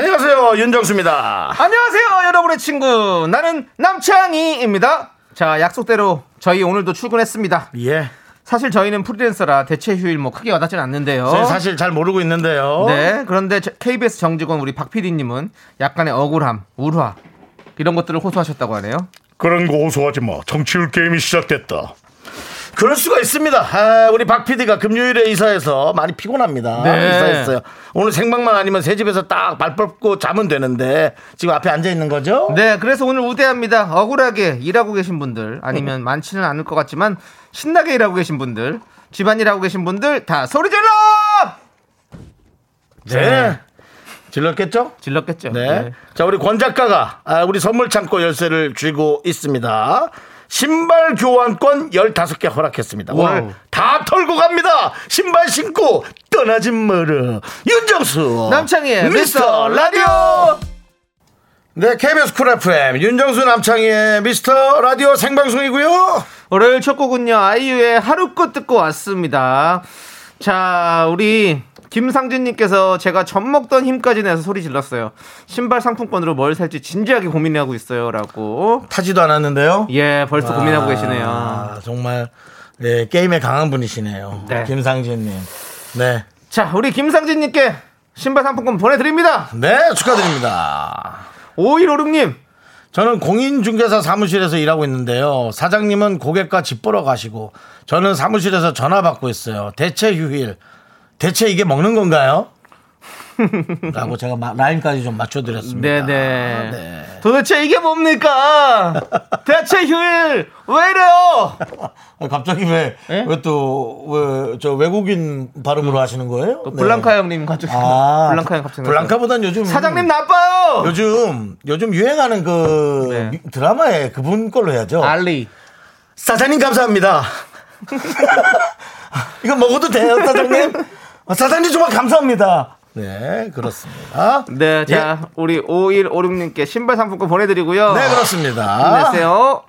안녕하세요 윤정수입니다. 안녕하세요, 여러분의 친구. 나는 남창희입니다. 자, 약속대로 저희 오늘도 출근했습니다. 예. 사실 저희는 프리랜서라 대체 휴일 뭐 크게 와닿지는 않는데요. 저희 사실 잘 모르고 있는데요. 네, 그런데 저- KBS 정직원 우리 박 PD님은 약간의 억울함, 울화 이런 것들을 호소하셨다고 하네요. 그런 거 호소하지 마. 정치율 게임이 시작됐다. 그럴 수가 있습니다. 아, 우리 박 PD가 금요일에 이사해서 많이 피곤합니다. 네. 이사했어요. 오늘 생방만 아니면 새 집에서 딱 발 뻗고 자면 되는데 지금 앞에 앉아 있는 거죠? 네, 그래서 오늘 우대합니다. 억울하게 일하고 계신 분들 아니면 많지는 않을 것 같지만 신나게 일하고 계신 분들, 집안일 하고 계신 분들 다 소리 질러! 네. 질렀겠죠? 질렀겠죠. 네. 자, 우리 권 작가가 아, 우리 선물 창고 열쇠를 쥐고 있습니다. 신발 교환권 15개 허락했습니다. 와우. 오늘 다 털고 갑니다. 신발 신고 떠나지 마라. 윤정수. 남창희의 미스터 라디오. 네, KBS Cool FM 윤정수 남창희의 미스터 라디오 생방송이고요. 월요일 첫 곡은요 아이유의 하루 끝 듣고 왔습니다. 자 우리 김상진님께서 제가 젖 먹던 힘까지 내서 소리 질렀어요. 신발 상품권으로 뭘 살지 진지하게 고민하고 있어요라고. 타지도 않았는데요. 예 벌써 고민하고 아, 계시네요. 정말 네, 게임에 강한 분이시네요. 네. 김상진님. 네. 자 우리 김상진님께 신발 상품권 보내드립니다. 네, 축하드립니다. 5156님 저는 공인중개사 사무실에서 일하고 있는데요. 사장님은 고객과 집 보러 가시고 저는 사무실에서 전화 받고 있어요. 대체 휴일. 대체 이게 먹는 건가요? 라고 제가 마- 라인까지 좀 맞춰드렸습니다. 네네. 네. 도대체 이게 뭡니까? 대체 휴일 왜 이래요? 아, 갑자기 왜, 예? 왜 또, 왜, 저 외국인 발음으로 하시는 거예요? 또 네. 블랑카 형님 가족 아, 블랑카 형 갑자기 블랑카보단 요즘. 사장님 나빠요. 요즘, 요즘 유행하는 그 네. 미- 드라마에 그분 걸로 해야죠. 알리. 사장님 감사합니다. 이거 먹어도 돼요, 사장님? 어, 사장님 정말 감사합니다. 네, 그렇습니다. 네, 자, 우리 5156님께 신발 상품권 보내드리고요. 네, 그렇습니다. 힘내세요.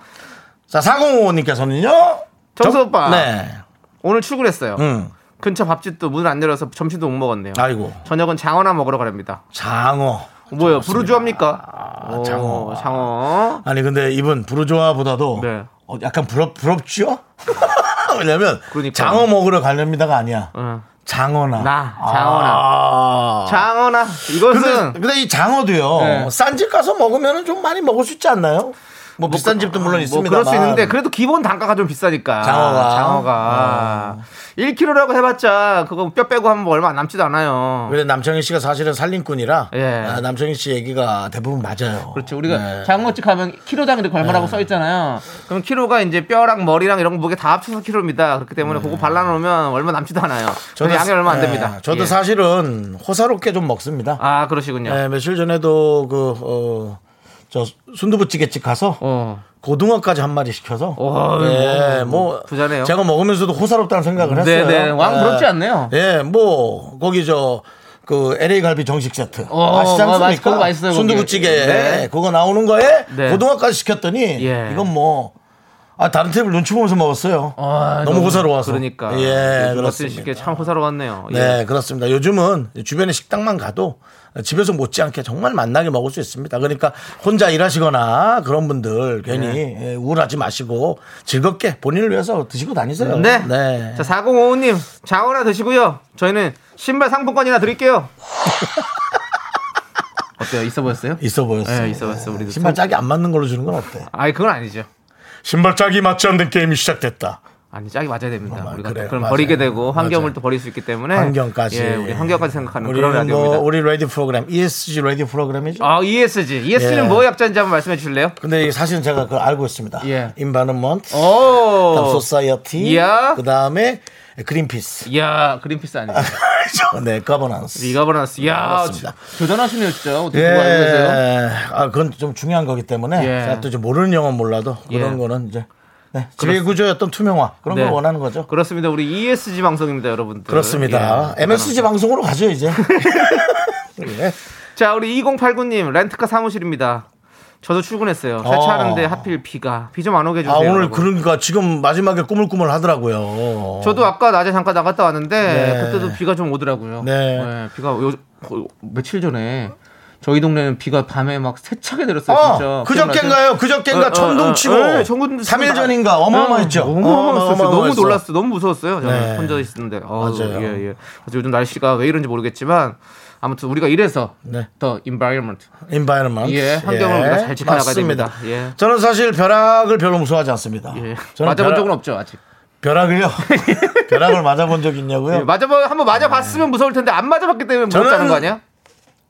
자, 4055님께서는요. 정수 오빠. 네. 오늘 출근했어요. 음. 근처 밥집도 문안 열어서 점심도 못 먹었네요. 아이고. 저녁은 장어나 먹으러 가랍니다. 장어. 뭐요? 부르주합니까? 오, 장어. 장어. 아니, 근데 이분 부르조아보다도 네. 어, 약간 부럽, 부럽죠? 왜냐면 그러니까. 장어 먹으러 가렵니다가 아니야. 응. 장어나. 나, 장어나. 아. 장어나. 이것은 근데, 근데 이 장어도요. 네. 싼집 가서 먹으면 좀 많이 먹을 수 있지 않나요? 뭐 비싼 집도 물론 뭐 있습니다. 그럴 수 있는데 그래도 기본 단가가 좀 비싸니까. 장어가. 장어가. 1kg라고 해봤자 그거 뼈 빼고 하면 뭐 얼마 안 남지도 않아요. 근데 남청희 씨가 사실은 살림꾼이라 예. 아, 남청희 씨 얘기가 대부분 맞아요. 그렇죠. 우리가 네. 장어집 가면 키로당 이렇게 얼마라고 써 있잖아요. 그럼 키로가 이제 뼈랑 머리랑 이런 거 무게 다 합쳐서 키로입니다. 그렇기 때문에 그거 발라놓으면 얼마 남지도 않아요. 저는 양이 얼마 안 예, 됩니다. 저도 예. 사실은 호사롭게 좀 먹습니다. 아 그러시군요. 예, 며칠 전에도 그, 어, 저 순두부찌개집 가서 어. 고등어까지 한 마리 시켜서 어, 예, 뭐, 뭐 부자네요. 제가 먹으면서도 호사롭다는 생각을 했어요. 네네. 왕 예. 부럽지 않네요. 예, 뭐 거기 저 그 LA 갈비 정식 세트 어, 아시지 어, 맛있- 않습니까? 맛있어요. 순두부찌개 네. 그거 나오는 거에 네. 고등어까지 시켰더니 예. 이건 뭐 아, 다른 테이블 눈치 보면서 먹었어요. 아, 너무 호사로워서. 그러니까. 예, 요즘 그렇습니다. 참 호사로웠네요. 예. 네, 그렇습니다. 요즘은 주변에 식당만 가도 집에서 못지않게 정말 만나게 먹을 수 있습니다. 그러니까 혼자 일하시거나 그런 분들 괜히 예, 우울하지 마시고 즐겁게 본인을 위해서 드시고 다니세요. 네. 네. 자, 4055님, 장어나 드시고요. 저희는 신발 상품권이나 드릴게요. 어때요? 있어 보였어요? 있어 보였어요. 네, 있어 보였어. 우리도 신발 짝이 안 맞는 걸로 주는 건 어때? 아니, 그건 아니죠. 신발 짝이 맞지 않는 게임이 시작됐다. 아니, 짝이 맞아야 됩니다. 어, 우리가 그래요. 그럼 맞아요. 버리게 되고 환경을 맞아요. 또 버릴 수 있기 때문에 환경까지. 예, 우리 환경까지 생각하는 그런 우리는 라디오입니다. 뭐 우리 라디오 프로그램 ESG 라디오 프로그램이죠. 아, ESG. ESG는 예. 뭐 약자인지 한번 말씀해 주실래요? 근데 사실은 제가 그걸 알고 있습니다. 예. environment, society, 야. 그다음에 그린피스. 이야, 그린피스 아니에요. 네, governance. governance. 이야, 맞습니다. 대단하시네요, 진짜. 어떻게 그거 알고 계세요? 예. 아, 그건 좀 중요한 거기 때문에 예. 제가 또 이제 모르는 영어는 몰라도 그런 예. 거는 이제 네, 지배 구조였던 투명화 그런 네. 걸 원하는 거죠. 그렇습니다. 우리 ESG 방송입니다, 여러분들. 그렇습니다. 예. MSG 방송으로 가죠 이제. 예. 자, 우리 2089님, 렌트카 사무실입니다. 저도 출근했어요. 설치하는데 어. 하필 비가. 비 좀 안 오게 해주세요. 아 오늘 여러분. 그러니까 지금 마지막에 꾸물꾸물 하더라고요. 저도 아까 낮에 잠깐 나갔다 왔는데 네. 그때도 비가 좀 오더라고요. 네. 비가 요, 거- 며칠 전에 저희 동네는 비가 밤에 막 세차게 내렸어요. 어, 진짜. 그저께인가요? 그저께인가 어, 어, 천둥 어, 치고 네, 천둥 치고 3일 나- 전인가 어마어마했죠. 어, 어마어마했어요. 너무 어마어마했어. 놀랐어. 너무 무서웠어요. 저는 네. 혼자 있었는데. 어, 맞아요. 예, 예. 그래서 요즘 날씨가 왜 이런지 모르겠지만 아무튼 우리가 이래서 네. 더 environment 인바이러먼트. 예, 환경을 우리가 잘 지켜나가야. 됩니다. 예. 저는 사실 벼락을 별로 무서워하지 않습니다. 예. 저는 맞아본 벼락- 적은 없죠 아직. 벼락을요? 벼락을 맞아본 적 있냐고요? 예, 맞아봐 한번 맞아봤으면 무서울 텐데 안 맞아봤기 때문에 무섭다는 거 아니야?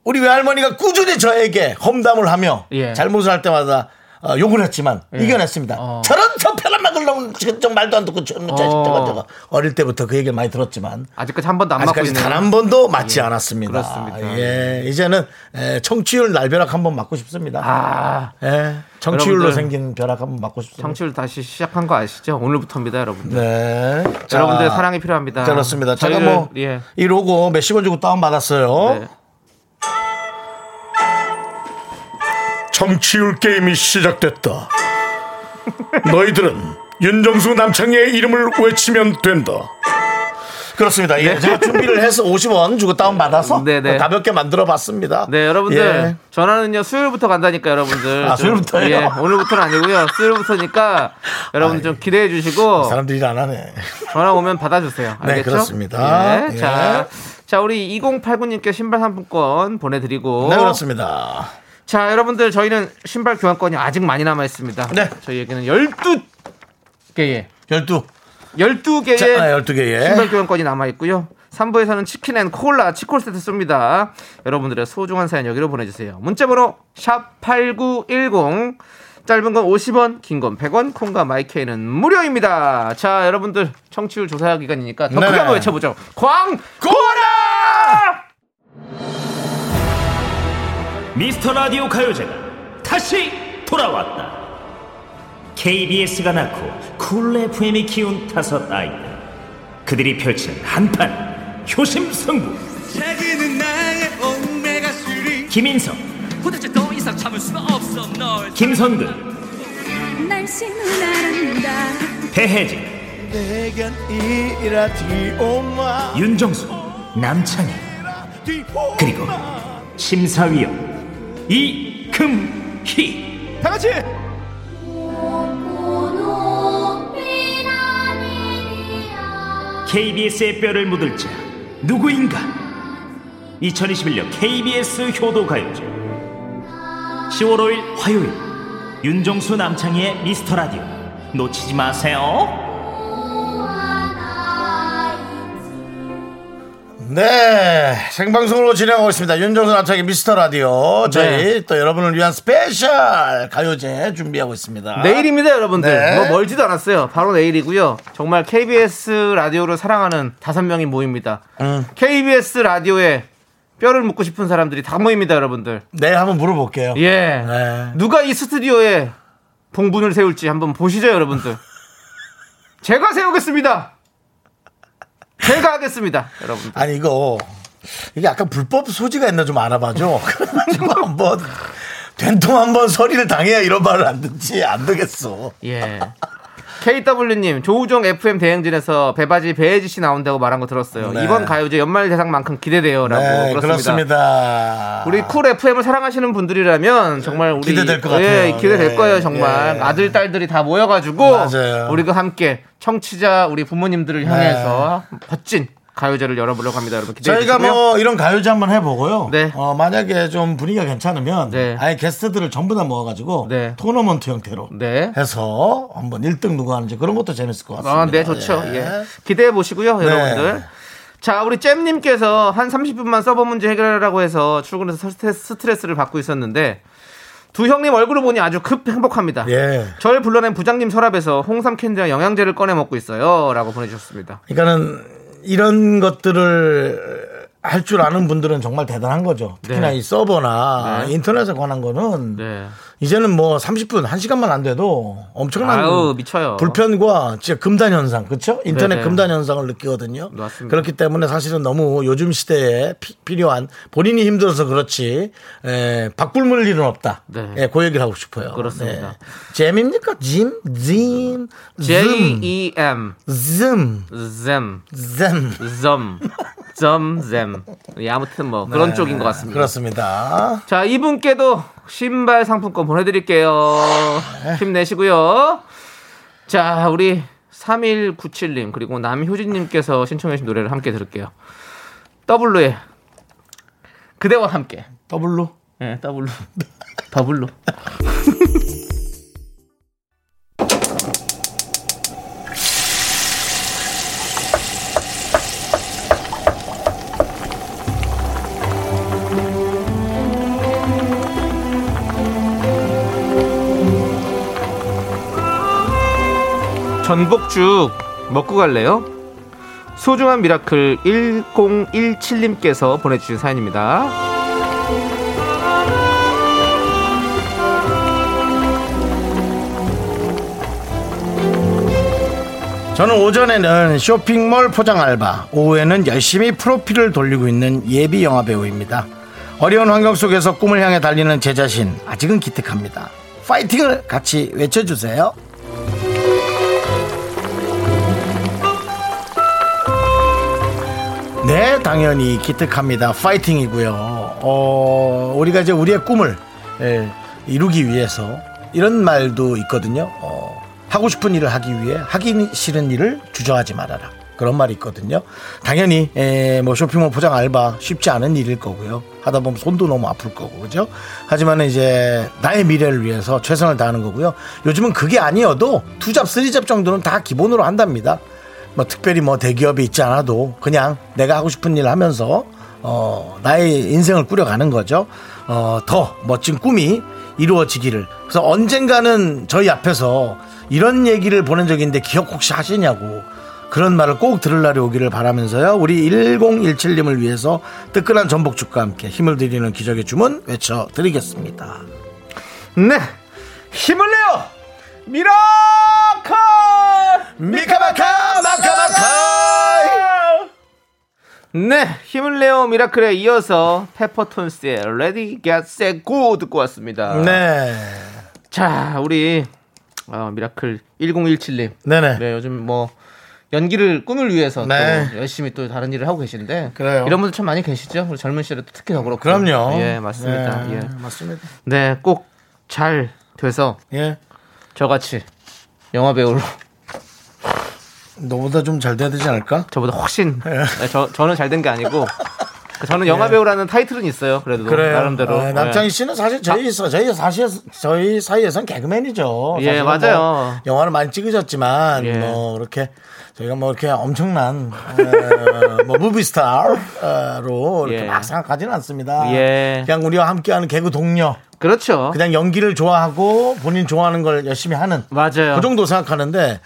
우리 외할머니가 꾸준히 저에게 험담을 하며 예. 잘못을 할 때마다 어, 욕을 했지만 이겨냈습니다. 어. 저런 저편한 막을 놈좀 말도 안 듣고 저런 자식 어. 저거 어릴 때부터 그 얘기를 많이 들었지만 아직까지 한 번도 안 맞고 아직까지 있는. 단한 번도 맞지 예. 않았습니다. 그렇습니다. 예, 이제는 에, 청취율 날벼락 한 번 맞고 싶습니다. 아, 예, 청취율로 생긴 벼락 한 번 맞고 싶습니다. 청취율 다시 시작한 거 아시죠? 오늘부터입니다, 여러분들. 네, 자, 여러분들 사랑이 필요합니다. 그렇습니다. 제가 저희를- 뭐이 예. 로고 몇십 원 주고 다운 받았어요. 네. 정치율 게임이 시작됐다. 너희들은 윤정수 남창희의 이름을 외치면 된다. 그렇습니다. 예, 제가 준비를 해서 50원 주고 다운 받아서 네, 네. 가볍게 만들어 봤습니다. 네, 여러분들 예. 전화는요 수요일부터 간다니까 여러분들. 아, 좀- 수요일부터요? 예, 오늘부터는 아니고요. 수요일부터니까 여러분들 좀 기대해 주시고 사람들이 일안 하네. 전화 오면 받아주세요. 네, 알겠죠? 그렇습니다. 예, 예. 자, 자 우리 2089님께 신발 상품권 보내드리고. 네, 그렇습니다. 자, 여러분들 저희는 신발 교환권이 아직 많이 남아 있습니다. 네. 저희에게는 12개의 12. 12개의 자, 아, 12개의. 신발 교환권이 남아 있고요. 3부에서는 치킨 and 콜라 치콜 세트 씁니다. 여러분들의 소중한 사연 여기로 보내주세요. 문자번호 샵 8910 짧은 건 50원, 긴 건 100원, 콩과 마이케이는 무료입니다. 자, 여러분들 청취율 조사 기간이니까 더 크게 네. 한번 외쳐보죠. 광고라! 미스터 라디오 가요제가 다시 돌아왔다. KBS가 낳고 Cool FM이 키운 다섯 아이들. 그들이 펼친 한판 효심 승부. 자기는 나의 오메가 3 김인성, 도대체 더 이상 참을 수가 없어 널. 김선근, 날씨는 아름다. 배혜지, 윤정수, 남창희, 그리고 심사위원 이금희. 다 같이! KBS의 뼈를 묻을 자 누구인가? 2021년 KBS 효도가요제 10월 5일 화요일 윤정수 남창희의 미스터 라디오 놓치지 마세요. 네, 생방송으로 진행하고 있습니다. 윤정수 남창희의 미스터 라디오. 저희 네. 또 여러분을 위한 스페셜 가요제 준비하고 있습니다. 내일입니다, 여러분들. 네. 뭐 멀지도 않았어요. 바로 내일이고요. 정말 KBS 라디오를 사랑하는 다섯 명이 모입니다. 음. KBS 라디오에 뼈를 묻고 싶은 사람들이 다 모입니다, 여러분들. 네, 한번 물어볼게요. 예. 네. 누가 이 스튜디오에 봉분을 세울지 한번 보시죠, 여러분들. 제가 세우겠습니다. 제가 하겠습니다, 여러분들. 아니, 이거, 이게 약간 불법 소지가 있나 좀 알아봐줘. 한번, 된통 한번 소리를 당해야 이런 말을 안 듣지. 안 되겠어. 예. KW님, 조우종 FM 대행진에서 배바지 배혜지 씨 나온다고 말한 거 들었어요. 네. 이번 가요제 연말 대상만큼 기대돼요라고 네, 그렇습니다. 그렇습니다. 우리 쿨 FM을 사랑하시는 분들이라면 정말 우리 기대될 것 예, 같아요. 기대될 네. 거예요 정말 예. 아들 딸들이 다 모여가지고 맞아요. 우리가 함께 청취자 우리 부모님들을 향해서 멋진 가요제를 열어보려고 합니다 여러분 기대해 저희가 주시고요. 뭐 이런 가요제 한번 해보고요. 네. 어, 만약에 좀 분위기가 괜찮으면 네. 아예 게스트들을 전부 다 모아가지고 네. 토너먼트 형태로 네. 해서 한번 1등 누가 하는지 그런 것도 재밌을 것 같습니다. 아, 네, 좋죠. 예. 예. 기대해 보시고요, 네. 여러분들. 자, 우리 잼님께서 한 30분만 서버 문제 해결하라고 해서 출근해서 스트레스, 스트레스를 받고 있었는데, 두 형님 얼굴을 보니 아주 급 행복합니다. 예. 절 불러낸 부장님 서랍에서 홍삼 캔디와 영양제를 꺼내 먹고 있어요. 라고 보내주셨습니다. 그러니까는 이런 것들을 할 줄 아는 분들은 정말 대단한 거죠. 특히나 네. 이 서버나 네. 인터넷에 관한 거는 네. 이제는 뭐 30분, 1시간만 안 돼도 엄청난 아유, 미쳐요. 불편과 진짜 금단 현상, 그렇죠? 인터넷 네네. 금단 현상을 느끼거든요. 맞습니다. 그렇기 때문에 사실은 너무 요즘 시대에 피- 필요한 본인이 힘들어서 그렇지 에, 바꿀 일은 없다. 네. 예, 그 얘기를 하고 싶어요. 그렇습니다. 네. 잼입니까? 짐, 짐, J-E-M. 즘, zem. 잼. 점. 점, zem. 예, 아무튼 뭐 그런 쪽인 것 같습니다. 네. 그렇습니다. 자, 이분께도 신발 상품권 보내드릴게요. 힘내시고요. 자, 우리 3197님, 그리고 남효진님께서 신청해주신 노래를 함께 들을게요. 더블루의 그대와 함께. 더블루. 예, 더블루. 더블루. 전복죽 먹고 갈래요? 소중한 미라클 1017님께서 보내주신 사연입니다. 저는 오전에는 쇼핑몰 포장 알바, 오후에는 열심히 프로필을 돌리고 있는 예비 영화 배우입니다. 어려운 환경 속에서 꿈을 향해 달리는 제 자신 아직은 기특합니다. 파이팅을 같이 외쳐주세요. 네, 당연히 기특합니다. 파이팅이고요. 어, 우리가 이제 우리의 꿈을 예, 이루기 위해서 이런 말도 있거든요. 어, 하고 싶은 일을 하기 위해 하기 싫은 일을 주저하지 말아라. 그런 말이 있거든요. 당연히 에, 뭐 쇼핑몰 포장 알바 쉽지 않은 일일 거고요. 하다 보면 손도 너무 아플 거고 그죠? 하지만 이제 나의 미래를 위해서 최선을 다하는 거고요. 요즘은 그게 아니어도 two job, three job 정도는 다 기본으로 한답니다. 뭐 특별히 뭐 대기업에 있지 않아도 그냥 내가 하고 싶은 일을 하면서 어 나의 인생을 꾸려가는 거죠. 어 더 멋진 꿈이 이루어지기를. 그래서 언젠가는 저희 앞에서 이런 얘기를 보낸 적이 있는데 기억 혹시 하시냐고 그런 말을 꼭 들을 날이 오기를 바라면서요. 우리 1017님을 위해서 뜨끈한 전복죽과 함께 힘을 드리는 기적의 주문 외쳐드리겠습니다. 네. 힘을 내요! miracle! 미카마카 마카마카 네. 힘을 내요 miracle에 이어서 페퍼톤스의 Ready, Get, Set, Go 듣고 왔습니다. 네. 자, 우리 어, miracle 1017님. 네네. 네, 요즘 뭐 연기를 꿈을 위해서 네. 또 열심히 또 다른 일을 하고 계신데 그래요. 이런 분들 참 많이 계시죠? 우리 젊은 시절에 또 특히 더 그렇고. 그럼요. 예, 맞습니다. 예, 예. 맞습니다. 네, 꼭 잘 돼서 예. 저같이 영화 배우로 너보다 좀 잘 돼야 되지 않을까? 저보다 훨씬 예. 네, 저 저는 잘 된 게 아니고 저는 영화 배우라는 타이틀은 있어요. 그래도 나름대로. 아, 남창희 예. 씨는 사실 저희 저희 사실 저희 사이에선 개그맨이죠. 예, 사실은 맞아요. 뭐 영화를 많이 찍으셨지만 예. 뭐 이렇게 저희가 뭐 이렇게 엄청난 어, 뭐 무비스타로 이렇게 예. 막 생각하지는 않습니다. 예. 그냥 우리와 함께하는 개그 동료, 그렇죠. 그냥 연기를 좋아하고 본인 좋아하는 걸 열심히 하는 맞아요. 그 정도 생각하는데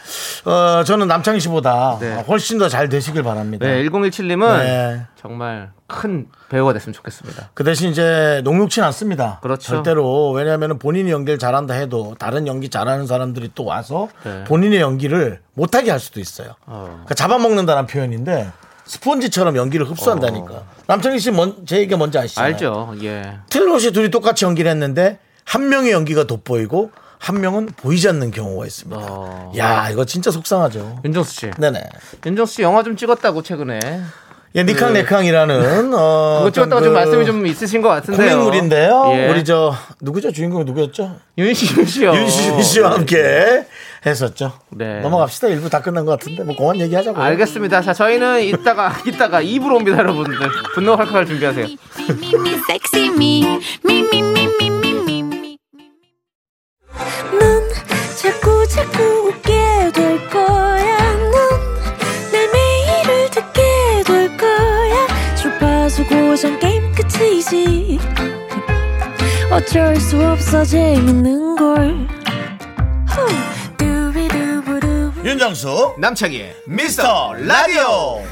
어, 저는 남창희 씨보다 네. 훨씬 더 잘 되시길 바랍니다. 네, 1017님은 네. 정말 큰 배우가 됐으면 좋겠습니다. 그 대신 이제 녹록진 않습니다. 그렇죠. 절대로 왜냐하면 본인이 연기를 잘한다 해도 다른 연기 잘하는 사람들이 또 와서 네. 본인의 연기를 못하게 할 수도 있어요. 어. 그러니까 잡아먹는다는 표현인데 스폰지처럼 연기를 흡수한다니까. 남창희 씨 뭔, 제 얘기 뭔지 아시잖아요. 알죠? 예. 틀림없이 둘이 똑같이 연기를 했는데 한 명의 연기가 돋보이고 한 명은 보이지 않는 경우가 있습니다. 어. 야 이거 진짜 속상하죠. 윤정수 씨. 네네. 윤정수 씨 영화 좀 찍었다고 최근에. 예, 니캉 네캉이라는 어, 그거 찍었다고 좀그 말씀이 좀 있으신 것 같은데요. 코믹물인데요. 예. 우리 저 누구죠? 주인공이 누구였죠? 윤시 윤시요. 윤시준 씨와 함께 했었죠. 네. 넘어갑시다. 일부 다 끝난 것 같은데 뭐 공원 얘기하자고요. 알겠습니다. 자, 저희는 이따가 이따가 2부로 옵니다, 여러분들. 분노 할칼 준비하세요. 자꾸 자꾸 웃게 될 거야. 넌내 매일을 듣게 될 거야. 주파수 고정 게임 끝이지. 어쩔 수 없어 재밌는 걸 후. 윤정수 남창희의 미스터 라디오.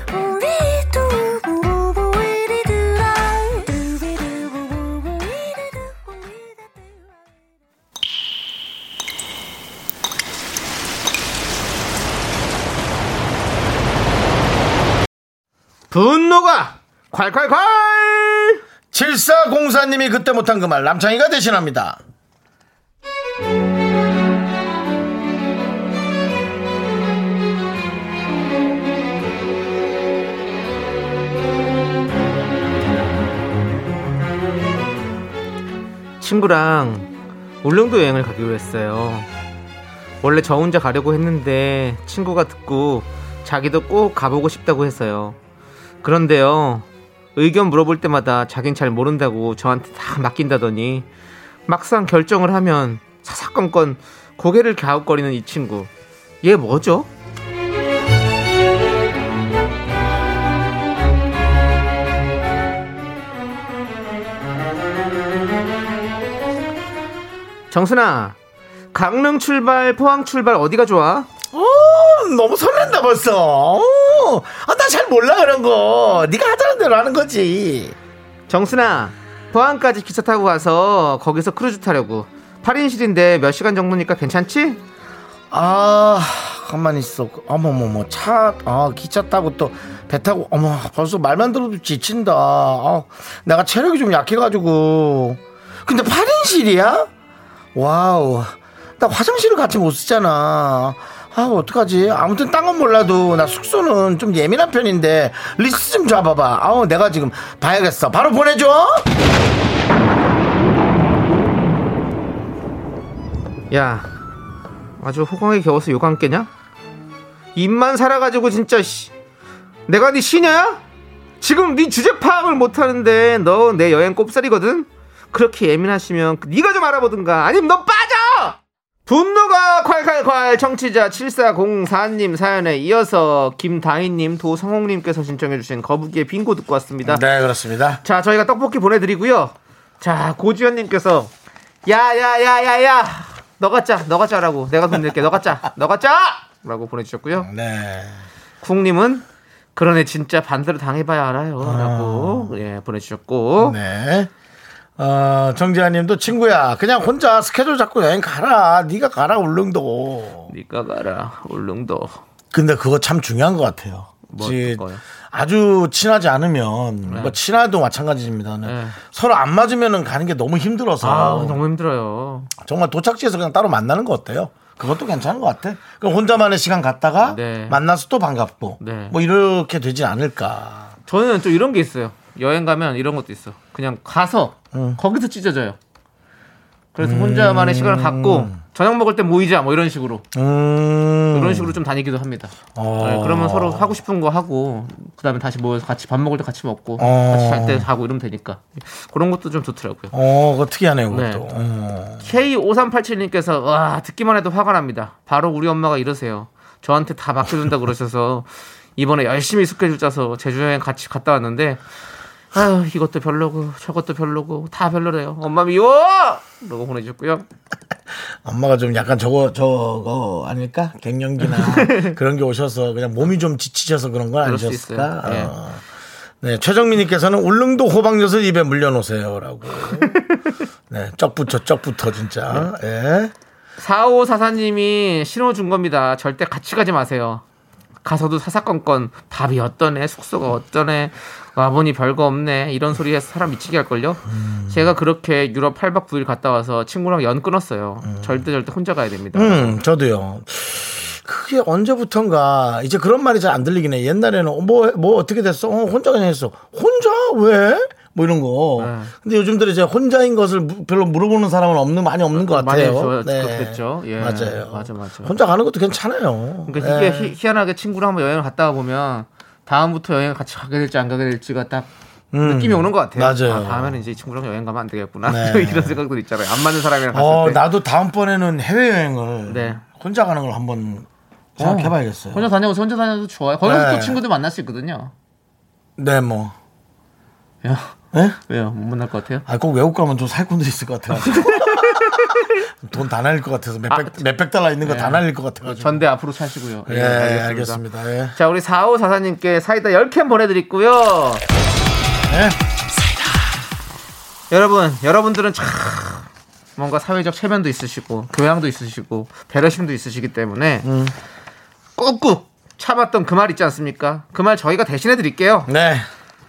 분노가 콸콸콸 7404님이 그때 못한 그 말 남창희가 대신합니다. 친구랑 울릉도 여행을 가기로 했어요. 원래 저 혼자 가려고 했는데 친구가 듣고 자기도 꼭 가보고 싶다고 했어요. 그런데요, 의견 물어볼 때마다 자긴 잘 모른다고 저한테 다 맡긴다더니 막상 결정을 하면 사사건건 고개를 갸웃거리는 이 친구. 얘 뭐죠? 정순아, 강릉 출발, 포항 출발 어디가 좋아? 너무 설렌다 벌써. 아, 나 잘 몰라 그런 거. 네가 하자는 대로 하는 거지. 정순아, 포항까지 기차 타고 가서 거기서 크루즈 타려고. 8인실인데 몇 시간 정도니까 괜찮지? 아, 가만히 있어. 어머머머, 차, 아, 기차 타고 또 배 타고, 어머, 벌써 말만 들어도 지친다. 아, 내가 체력이 좀 약해가지고. 근데 8인실이야? Wow. 나 화장실을 같이 못 쓰잖아. 아, 어떡하지? 아무튼 딴 건 몰라도 나 숙소는 좀 예민한 편인데 리스트 좀 잡아봐. 아우, 내가 지금 봐야겠어. 바로 보내줘! 야, 아주 호강에 겨워서 요강 깨냐? 입만 살아가지고 진짜 씨. 내가 네 시녀야? 지금 네 주제 파악을 못하는데 너 내 여행 꼽살이거든? 그렇게 예민하시면 네가 좀 알아보든가 아니면 너 빠져! 분노가 콸콸콸 청취자 7404님 사연에 이어서 김다희님 도성홍님께서 신청해주신 거북이의 빙고 듣고 왔습니다 네, 그렇습니다. 자, 저희가 떡볶이 보내드리고요. 자, 고지현님께서 야야야야야, 너가 짜, 너가 짜라고. 내가 돈 낼게. 너가 짜, 너가 짜. 라고 보내주셨고요. 네. 쿵님은 그러네 진짜 반대로 당해봐야 알아요. 라고 예 보내주셨고 네. 어, 정지아 님도 친구야, 그냥 혼자 스케줄 잡고 여행 가라. 네가 가라, 울릉도. 니가 가라 울릉도. 근데 그거 참 중요한 것 같아요. 뭐 지-? 아주 친하지 않으면, 뭐 친해도 마찬가지입니다. 네. 서로 안 맞으면 가는 게 너무 힘들어서. 아 너무 힘들어요. 정말 도착지에서 그냥 따로 만나는 거 어때요? 그것도 괜찮은 것 같아. 그럼 혼자만의 시간 갔다가 네. 만나서 또 반갑고 네. 뭐 이렇게 되지 않을까. 저는 좀 이런 게 있어요. 여행 가면 이런 것도 있어. 그냥 가서 음. 거기서 찢어져요. 그래서 혼자만의 시간을 갖고 저녁 먹을 때 모이자 뭐 이런 식으로 음. 이런 식으로 좀 다니기도 합니다. 어. 네, 그러면 서로 하고 싶은 거 하고 그다음에 다시 모여서 같이 밥 먹을 때 같이 먹고 어. 같이 잘 때 자고 이러면 되니까 그런 것도 좀 좋더라고요. 어, 그거 특이하네요, 그것도. 네. 어. K5387님께서 와 듣기만 해도 화가 납니다. 바로 우리 엄마가 이러세요. 저한테 다 맡겨준다 그러셔서 이번에 열심히 스케줄 짜서 제주 여행 같이 갔다 왔는데 아유 이것도 별로고 저것도 별로고 다 별로래요. 엄마 미워! 라고 보내주셨고요. 엄마가 좀 약간 저거 저거 아닐까 갱년기나 그런 게 오셔서 그냥 몸이 좀 지치셔서 그런 건 그럴 수 아니셨을까? 있어요. 예. 어. 네 최정민님께서는 울릉도 호박엿을 입에 물려놓으세요라고. 네 쩍부터 쩍부터 진짜. 예. 4544님이 신호 준 겁니다. 절대 같이 가지 마세요. 가서도 사사건건 밥이 어떠네 숙소가 어떠네 와보니 별거 없네 이런 소리 해서 사람 미치게 할걸요 제가 그렇게 유럽 8박 9일 갔다 와서 친구랑 연 끊었어요 절대 절대 혼자 가야 됩니다 음 저도요. 그게 언제부턴가 이제 그런 말이 잘 안 들리긴 해. 옛날에는 뭐뭐 어떻게 됐어? 어, 혼자 그냥 했어. 혼자 왜? 뭐 이런 거. 네. 근데 요즘 들어 이제 혼자인 것을 무- 별로 물어보는 사람은 없는 많이 없는 것 많이 같아요. 저- 그렇겠죠. 예. 맞아요. 맞아, 맞아. 혼자 가는 것도 괜찮아요. 그러니까 예. 이게 희, 희한하게 친구랑 한번 여행을 갔다 와 보면 다음부터 여행을 같이 가게 될지 안 가게 될지가 딱 느낌이 오는 것 같아요. 음. 맞아요. 아, 다음에는 이제 이 친구랑 여행 가면 안 되겠구나. 네. 이런 생각도 있잖아요. 안 맞는 사람이랑 갔을 어, 때. 나도 다음번에는 해외 여행을 네. 혼자 가는 걸 한번 생각해봐야겠어요. 혼자 다녀서 혼자 다녀도 좋아요. 거기서 네. 또 친구들 만날 수 있거든요. 네, 뭐. 야, 예? 왜요? 못 만날 것 같아요? 아, 꼭 외국 가면 좀 살꾼들 있을 것 같아가지고. 돈 다 날릴 것 같아서 몇백, 몇백 달러 있는 거다 날릴 것 같아가지고. 전대 앞으로 차시고요. 예, 알겠습니다. 예. 자, 우리 4544님께 사이다 10캔 보내드리고요. 예. 여러분, 여러분들은 참 뭔가 사회적 체면도 있으시고 교양도 있으시고 배려심도 있으시기 때문에 꾹꾹 참았던 그 말 있지 않습니까? 그 말 저희가 대신해 드릴게요. 네.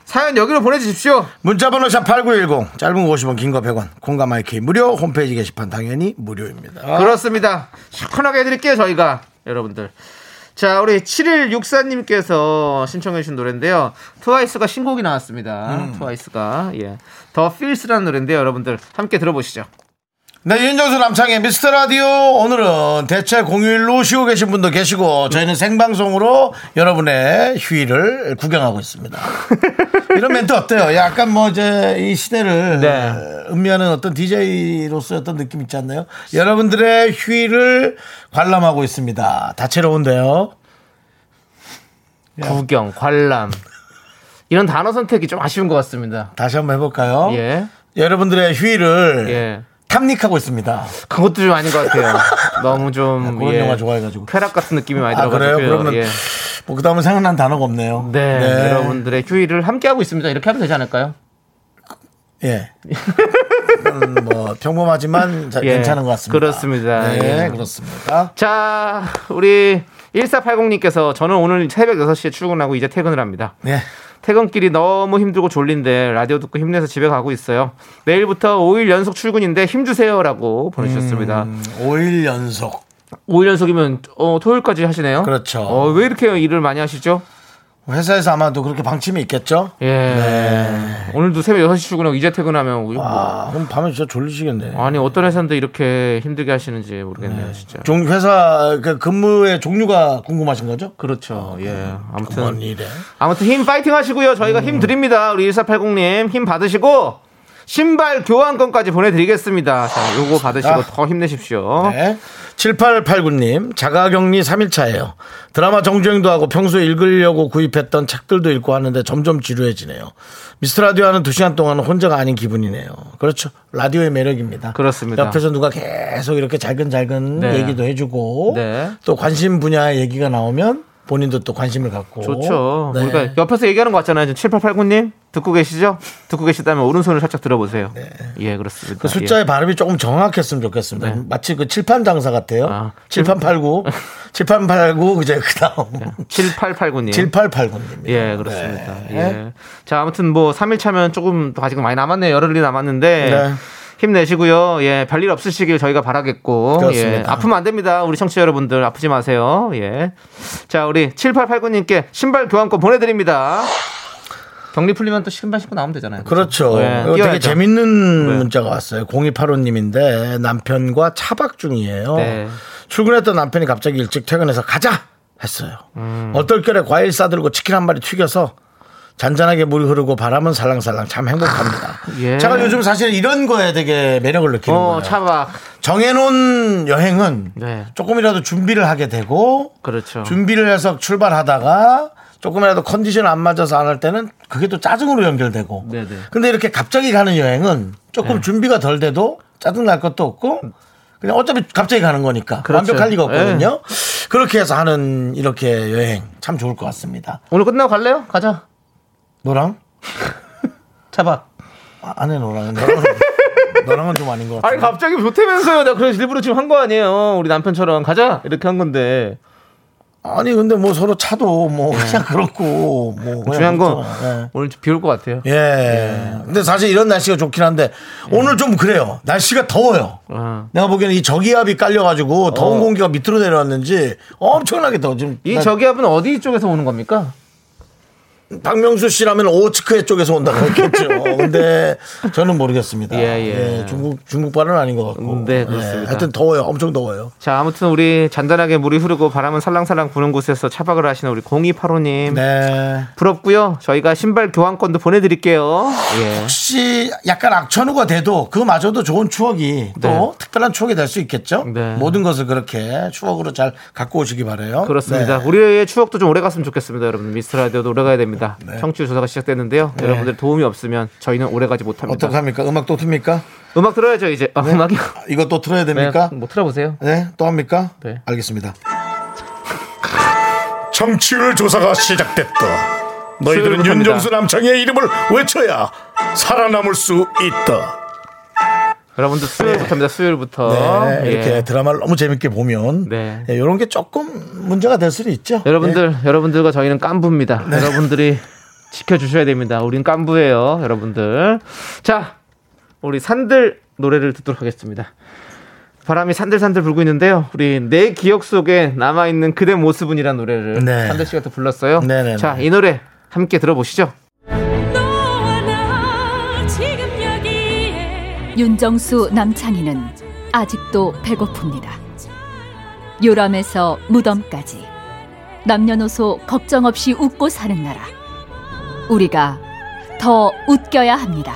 사연 여기로 보내주십시오. 문자번호 샵8910 짧은 거 50원 긴 거 100원 콩과 마이크 무료 홈페이지 게시판 당연히 무료입니다 그렇습니다. 시원하게 해드릴게요, 저희가. 여러분들. 자, 우리 7164님께서 신청해 주신 노래인데요. 트와이스가 신곡이 나왔습니다. 트와이스가. 예. 더 필스라는 노래인데요, 여러분들. 함께 들어보시죠. 네 윤정수 남창의 미스터 라디오 오늘은 대체 공휴일로 쉬고 계신 분도 계시고 저희는 생방송으로 여러분의 휴일을 구경하고 있습니다 이런 멘트 어때요? 약간 뭐 이제 이 시대를 네. 음미하는 어떤 DJ로서의 어떤 느낌 있지 않나요? 여러분들의 휴일을 관람하고 있습니다 다채로운데요 구경, 관람. 이런 단어 선택이 좀 아쉬운 것 같습니다. 다시 한번 해볼까요? 예. 여러분들의 휴일을 예. 탐닉하고 있습니다. 그것도 좀 아닌 것 같아요. 너무 좀. 그런 예. 영화 좋아해가지고. 쾌락 같은 느낌이 많이 아 그래요? 들어가지고요. 그러면 예. 뭐 그다음에 생각난 단어가 없네요. 네, 여러분들의 휴일을 함께 하고 있습니다. 이렇게 하면 되지 않을까요? 예. 음, 뭐 평범하지만 자- 예, 괜찮은 것 같습니다. 그렇습니다. 네, 예. 그렇습니다. 자, 우리 1480님께서 저는 오늘 새벽 6시에 출근하고 이제 퇴근을 합니다. 네. 퇴근길이 너무 힘들고 졸린데 라디오 듣고 힘내서 집에 가고 있어요. 내일부터 5일 연속 출근인데 힘주세요라고 보내주셨습니다. 음, 5일 연속. 5일 연속이면 어, 토요일까지 하시네요. 그렇죠. 어, 왜 이렇게 일을 많이 하시죠? 회사에서 아마도 그렇게 방침이 있겠죠? 예. 오늘도 새벽 6시 출근하고 이제 퇴근하면 뭐- 네. 아, 그럼 밤에 진짜 졸리시겠네. 아니 어떤 회사인데 이렇게 힘들게 하시는지 모르겠네요, 진짜. 종 회사 그 근무의 종류가 궁금하신 거죠? 그렇죠. 예. 뭔 아무튼? 아무튼 힘 파이팅 하시고요. 저희가 힘 드립니다. 우리 1480님 힘 받으시고 신발 교환권까지 보내드리겠습니다. 자, 요거 받으시고 자. 더 힘내십시오. 네. 7889님, 자가격리 3일차예요. 드라마 정주행도 하고 평소에 읽으려고 구입했던 책들도 읽고 하는데 점점 지루해지네요. 미스터 라디오 하는 2시간 동안 혼자가 아닌 기분이네요. 그렇죠. 라디오의 매력입니다. 그렇습니다. 옆에서 누가 계속 이렇게 잘근잘근 네. 얘기도 해주고 네. 또 관심 분야의 얘기가 나오면 본인도 또 관심을 갖고 좋죠. 네. 우리가 옆에서 얘기하는 거 같잖아요. 지금 7889님 듣고 계시죠? 듣고 계시다면 오른손을 살짝 들어보세요. 예, 그렇습니다. 그 숫자의 발음이 조금 정확했으면 좋겠습니다. 네. 마치 그 칠판 장사 같아요. 아, 칠판팔구, 칠판팔구 그제 그다음 예. 7889님. 7889님. 예, 그렇습니다. 네. 예. 자, 아무튼 뭐 3일 차면 조금 더 아직 많이 남았네요. 열흘이 남았는데 네. 힘내시고요. 예, 별일 없으시길 저희가 바라겠고. 그렇습니다. 예, 아프면 안 됩니다. 우리 청취자 여러분들 아프지 마세요. 예. 자, 우리 7889님께 신발 교환권 보내 드립니다. 격리 풀리면 또 신발 신고 나오면 되잖아요. 그렇죠. 예, 이거 되게. 재밌는 네. 문자가 왔어요. 0285님인데 남편과 차박 중이에요. 네. 출근했던 남편이 갑자기 일찍 퇴근해서 가자 했어요. 음. 얼떨결에 과일 싸들고 치킨 한 마리 튀겨서 잔잔하게 물이 흐르고 바람은 살랑살랑 참 행복합니다. 예. 제가 요즘 사실 이런 거에 되게 매력을 느끼는 어, 거예요. 차박. 정해놓은 여행은 네. 조금이라도 준비를 하게 되고 그렇죠. 준비를 해서 출발하다가 조금이라도 컨디션 안 맞아서 안 할 때는 그게 또 짜증으로 연결되고. 네네. 근데 이렇게 갑자기 가는 여행은 조금 네. 준비가 덜 돼도 짜증 날 것도 없고 그냥 어차피 갑자기 가는 거니까 그렇죠. 완벽할 리가 없거든요. 그렇게 해서 하는 이렇게 여행 참 좋을 것 같습니다. 오늘 끝나고 갈래요? 가자. 너랑 차박. 아, 안에 너랑 너랑은, 너랑은 좀 아닌 것 같아. 아니 갑자기 좋다면서요. 내가 그래서 일부러 지금 한 거 아니에요. 우리 남편처럼 가자 이렇게 한 건데 아니 근데 뭐 서로 차도 뭐 그냥 그렇고 뭐 그냥 네. 중요한 건 그렇죠. 예. 오늘 좀 비올 것 같아요. 예. 근데 사실 이런 날씨가 좋긴 한데 오늘 좀 그래요. 날씨가 더워요. 어. 내가 보기에는 이 저기압이 깔려가지고 더운 어. 공기가 밑으로 내려왔는지 엄청나게 더워. 지금 이 나- 저기압은 어디 쪽에서 오는 겁니까? 박명수 씨라면 오츠크해 쪽에서 온다고 했겠죠. 근데 저는 모르겠습니다. 예, 예. 중국 중국 발은 아닌 것 같고. 네, 그렇습니다. 예, 하여튼 더워요. 엄청 더워요. 자 아무튼 우리 잔잔하게 물이 흐르고 바람은 살랑살랑 부는 곳에서 차박을 하시는 우리 0285님 네. 부럽고요. 저희가 신발 교환권도 보내드릴게요. 예. 혹시 약간 악천후가 돼도 그마저도 좋은 추억이 또 네. 특별한 추억이 될 수 있겠죠. 네. 모든 것을 그렇게 추억으로 잘 갖고 오시기 바래요. 그렇습니다. 네. 우리의 추억도 좀 오래 갔으면 좋겠습니다, 여러분. 미스터 라디오도 오래 가야 됩니다. 합니다. 청취율 조사가 시작됐는데요. 여러분들 도움이 없으면 저희는 오래가지 못합니다. 어떡합니까? 음악 또 틉니까? 음악 들어야죠 이제. 아, 음악이 이거 또 틀어야 됩니까? 네, 뭐 틀어보세요. 네, 또 합니까? 네. 알겠습니다. 정치율 조사가 시작됐다. 너희들은. 윤정수 남창의 이름을 외쳐야 살아남을 수 있다. 여러분들 수요일부터입니다. 수요일부터. 네, 이렇게 예. 드라마를 너무 재밌게 보면 네. 이런 게 조금 문제가 될 수는 있죠. 여러분들, 여러분들과 저희는 깐부입니다. 여러분들이 지켜주셔야 됩니다. 우린 깐부예요, 여러분들. 자, 우리 산들 노래를 듣도록 하겠습니다. 바람이 산들산들 불고 있는데요. 우리 내 기억 속에 남아 있는 그대 모습은이라는 노래를 네. 산들 씨가 또 불렀어요. 네네네. 자, 이 노래 함께 들어보시죠. 윤정수 남창희는 아직도 배고픕니다. 요람에서 무덤까지 남녀노소 걱정 없이 웃고 사는 나라. 우리가 더 웃겨야 합니다.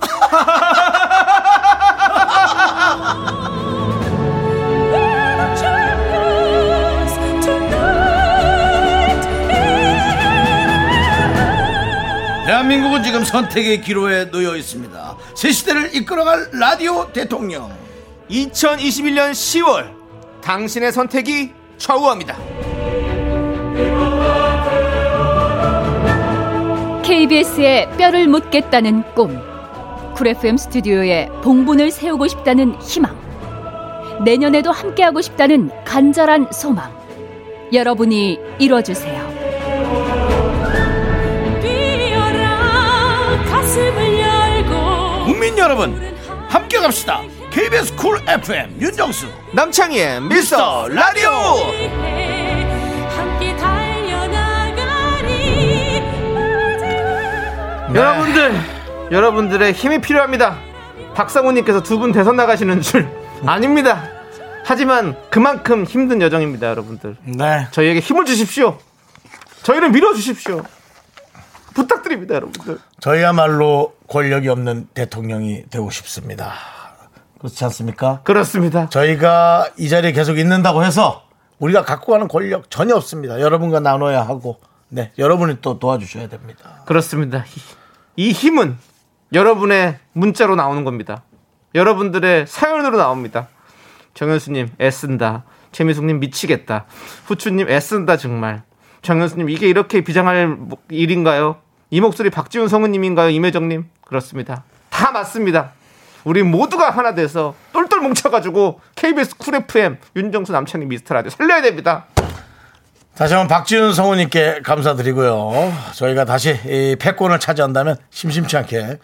대한민국은 지금 선택의 기로에 놓여 있습니다. 새 시대를 이끌어갈 라디오 대통령. 2021년 10월 당신의 선택이 좌우합니다. KBS에 뼈를 묻겠다는 꿈. 쿨 FM 스튜디오에 봉분을 세우고 싶다는 희망. 내년에도 함께하고 싶다는 간절한 소망. 여러분이 이뤄주세요. 국민 여러분, 함께 갑시다. KBS 쿨 FM 윤정수 남창희의 미스터 라디오! 달려나가리 여러분들, 여러분들의 힘이 필요합니다. 박상우님께서 두 분 대선 나가시는 줄 아닙니다. 하지만 그만큼 힘든 여정입니다, 여러분들. 네. 저희에게 힘을 주십시오. 저희를 밀어주십시오. 부탁드립니다, 여러분들. 저희야말로 권력이 없는 대통령이 되고 싶습니다. 그렇지 않습니까? 그렇습니다. 저희가 이 자리에 계속 있는다고 해서 우리가 갖고 가는 권력 전혀 없습니다. 여러분과 나눠야 하고, 네, 여러분이 또 도와주셔야 됩니다. 그렇습니다. 이- 이 힘은 여러분의 문자로 나오는 겁니다. 여러분들의 사연으로 나옵니다. 정현수님 애쓴다. 최미숙님 미치겠다. 후추님 애쓴다 정말. 정현수님 이게 이렇게 비장할 일인가요? 이 목소리 박지훈 성우님인가요? 임혜정님 그렇습니다. 다 맞습니다. 우리 모두가 하나 돼서 똘똘 뭉쳐가지고 KBS Cool FM 윤정수 남창희 미스터 라디오 살려야 됩니다. 다시 한번 박지훈 성우님께 감사드리고요. 저희가 다시 이 패권을 차지한다면 심심치 않게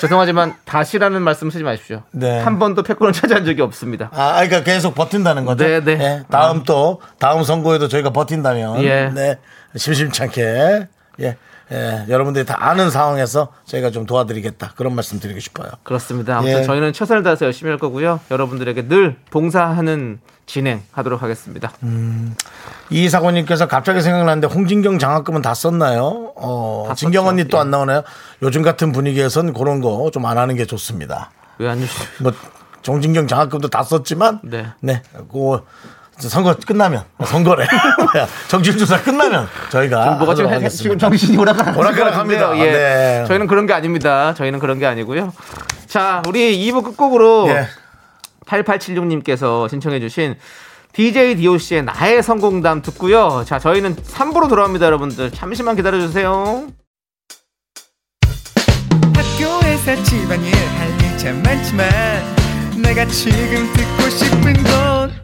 죄송하지만 다시라는 말씀 쓰지 마십시오. 네. 한 번도 패권을 차지한 적이 없습니다. 아, 그러니까 계속 버틴다는 거죠. 네, 네. 예, 다음 또 다음 선거에도 저희가 버틴다면 예. 네, 심심치 않게 예, 예, 여러분들이 다 아는 상황에서 저희가 좀 도와드리겠다 그런 말씀 드리고 싶어요. 그렇습니다. 아무튼 예. 저희는 최선을 다해서 열심히 할 거고요. 여러분들에게 늘 봉사하는 진행하도록 하겠습니다. 이 사고님께서 갑자기 생각났는데 홍진경 장학금은 다 썼나요? 어, 다 진경. 언니 또 예. 안 나오나요? 요즘 같은 분위기에선 그런 거 좀 안 하는 게 좋습니다. 왜 안 주시죠? 뭐 정진경 장학금도 다 썼지만 네. 네, 그 선거 끝나면 선거래 정치조사 끝나면 저희가 뭐가 지금, 해- 지금. 정신이 오락가락 오락가락합니다. 예. 네. 저희는 그런 게 아닙니다. 저희는 그런 게 아니고요. 자, 우리 2부 끝곡으로 예. 8876님께서 신청해주신 DJ DOC의 나의 성공담 듣고요. 자, 저희는 3부로 돌아옵니다, 여러분들. 잠시만 기다려주세요. 학교에서 집안일 할일참 많지만 내가 지금 듣고 싶은 건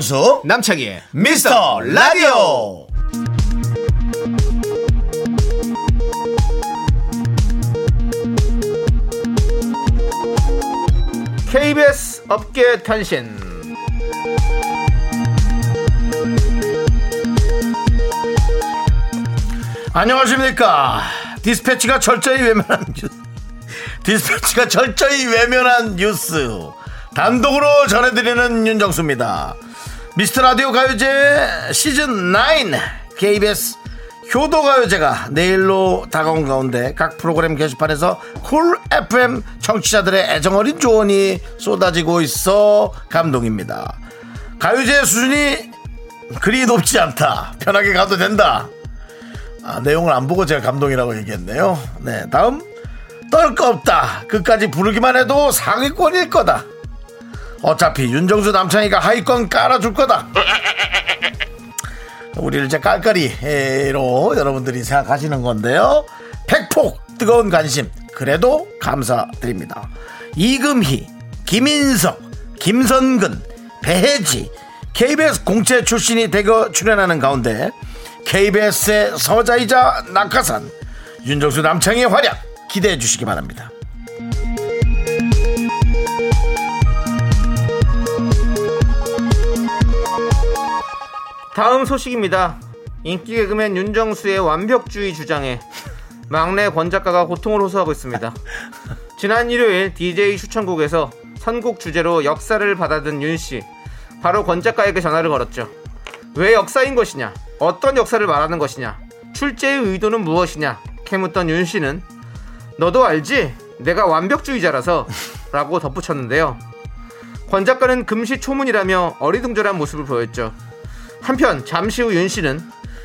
윤정수 남창희의 미스터 라디오 KBS 업계 단신 안녕하십니까. 디스패치가 철저히 외면한 뉴스. 디스패치가 철저히 외면한 뉴스. 단독으로 전해드리는 윤정수입니다. 미스터 라디오 가요제 시즌 9 KBS 효도 가요제가 내일로 다가온 가운데 각 프로그램 게시판에서 Cool FM 청취자들의 애정어린 조언이 쏟아지고 있어 감동입니다. 가요제 수준이 그리 높지 않다. 편하게 가도 된다. 아, 내용을 안 보고 제가 감동이라고 얘기했네요. 네, 다음 떨 거 없다. 끝까지 부르기만 해도 상위권일 거다. 어차피 윤정수 남창희가 하위권 깔아줄 거다. 우리를 이제 깔깔이로 여러분들이 생각하시는 건데요. 팩폭 뜨거운 관심 그래도 감사드립니다. 이금희, 김인석, 김선근, 배혜지 KBS 공채 출신이 대거 출연하는 가운데 KBS의 서자이자 낙하산 윤정수 남창희의 활약 기대해 주시기 바랍니다. 다음 소식입니다. 인기 개그맨 윤정수의 완벽주의 주장에 막내 권 작가가 고통을 호소하고 있습니다. 지난 일요일 DJ 추천곡에서 선곡 주제로 역사를 받아든 윤 씨. 바로 권 작가에게 전화를 걸었죠. 왜 역사인 것이냐? 어떤 역사를 말하는 것이냐? 출제의 의도는 무엇이냐? 캐묻던 윤 씨는 너도 알지? 내가 완벽주의자라서 라고 덧붙였는데요. 권 작가는 금시초문이라며 어리둥절한 모습을 보였죠. 한편 잠시 후 윤 씨는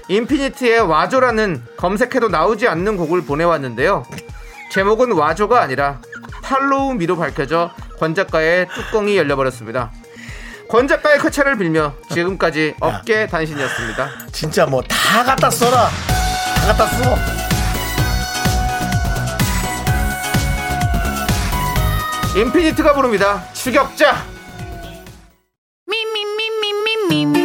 인피니트의 와조라는 검색해도 나오지 않는 곡을 보내왔는데요. 제목은 와조가 아니라 팔로우 미로 밝혀져 권 작가의 뚜껑이 열려버렸습니다. 권 작가의 쾌차를 빌며 지금까지 업계 단신이었습니다. 진짜 뭐 다 갖다 써라. 다 갖다 써. 인피니트가 부릅니다. 추격자. Me,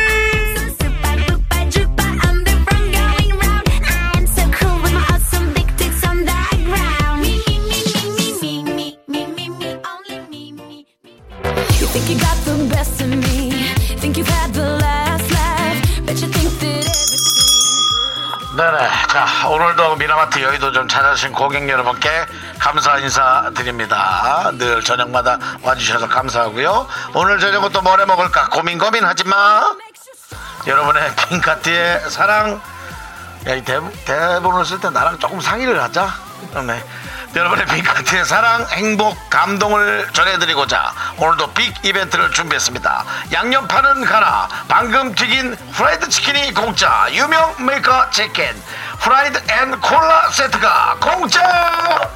미라마트 여의도 좀 찾아주신 고객 여러분께 감사 인사 드립니다. 늘 저녁마다 와주셔서 감사하고요. 오늘 저녁은 또 뭘 해 먹을까 고민 고민하지 마. 여러분의 핑카티의 사랑. 야, 이 대본, 대본을 쓸 때 나랑 조금 상의를 하자. 네. 여러분의 빅카티의 사랑, 행복, 감동을 전해드리고자 오늘도 빅 이벤트를 준비했습니다. 양념 파는 가라, 방금 튀긴 후라이드 치킨이 공짜, 유명 메이커 치킨, 후라이드 and 콜라 세트가 공짜!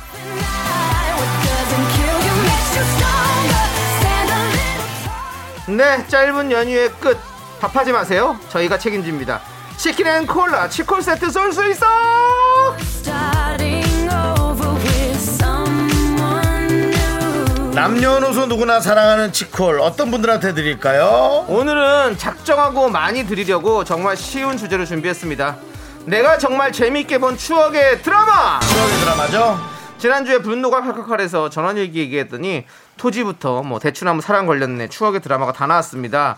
네 짧은 연휴의 끝 답하지 마세요 저희가 책임집니다 치킨 and 콜라 치콜 세트 쏠 수 있어 남녀노소 누구나 사랑하는 치콜 어떤 분들한테 드릴까요? 오늘은 작정하고 많이 드리려고 정말 쉬운 주제로 준비했습니다 내가 정말 재밌게 본 추억의 드라마 추억의 드라마죠? 지난주에 분노가 칼칼칼해서 전원일기 얘기했더니 토지부터 뭐 대추나무 사랑 걸렸네 추억의 드라마가 다 나왔습니다.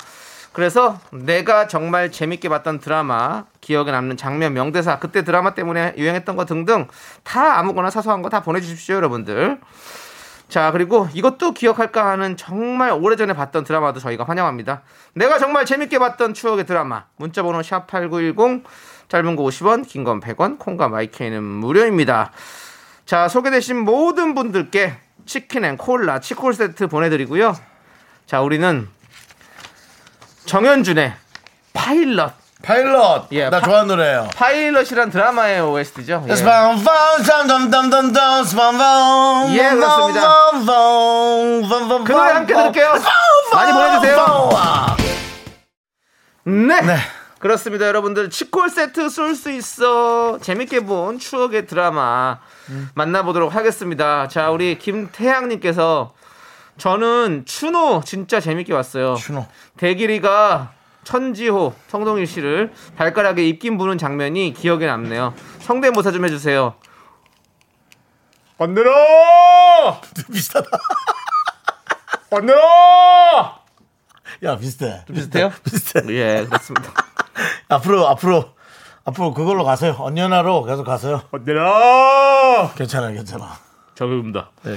그래서 내가 정말 재밌게 봤던 드라마 기억에 남는 장면 명대사 그때 드라마 때문에 유행했던 거 등등 다 아무거나 사소한 거 다 보내주십시오 여러분들. 자 그리고 이것도 기억할까 하는 정말 오래전에 봤던 드라마도 저희가 환영합니다. 내가 정말 재밌게 봤던 추억의 드라마 문자 번호 샵 #8910 짧은 거 50원, 긴 건 100원, 콩과 마이케이는 무료입니다. 자, 소개되신 모든 분들께 치킨 and 콜라 치콜 세트 보내 드리고요. 자, 우리는 정현준의 파일럿. 파일럿. 예, 나 파- 좋아하는 노래예요. 파일럿이란 드라마의 OST죠. 예. 예, 그렇습니다. 그 노래 함께 들을게요. 많이 보내주세요. 네. 그렇습니다, 여러분들. 치콜 세트 쏠 수 있어. 재밌게 본 추억의 드라마 만나보도록 하겠습니다. 자, 우리 김태양님께서 저는 추노 진짜 재밌게 봤어요. 추노. 대길이가 천지호 성동일 씨를 발가락에 입김 부는 장면이 기억에 남네요. 성대모사 좀 해주세요. 언들어! 비슷하다. 언들어! 야, 비슷해. 비슷해요? 비슷해. 예, 그렇습니다. 앞으로, 앞으로, 앞으로 그걸로 가세요. 언연하로 계속 가세요. 언들어! 괜찮아요, 괜찮아. 정입니다. 네.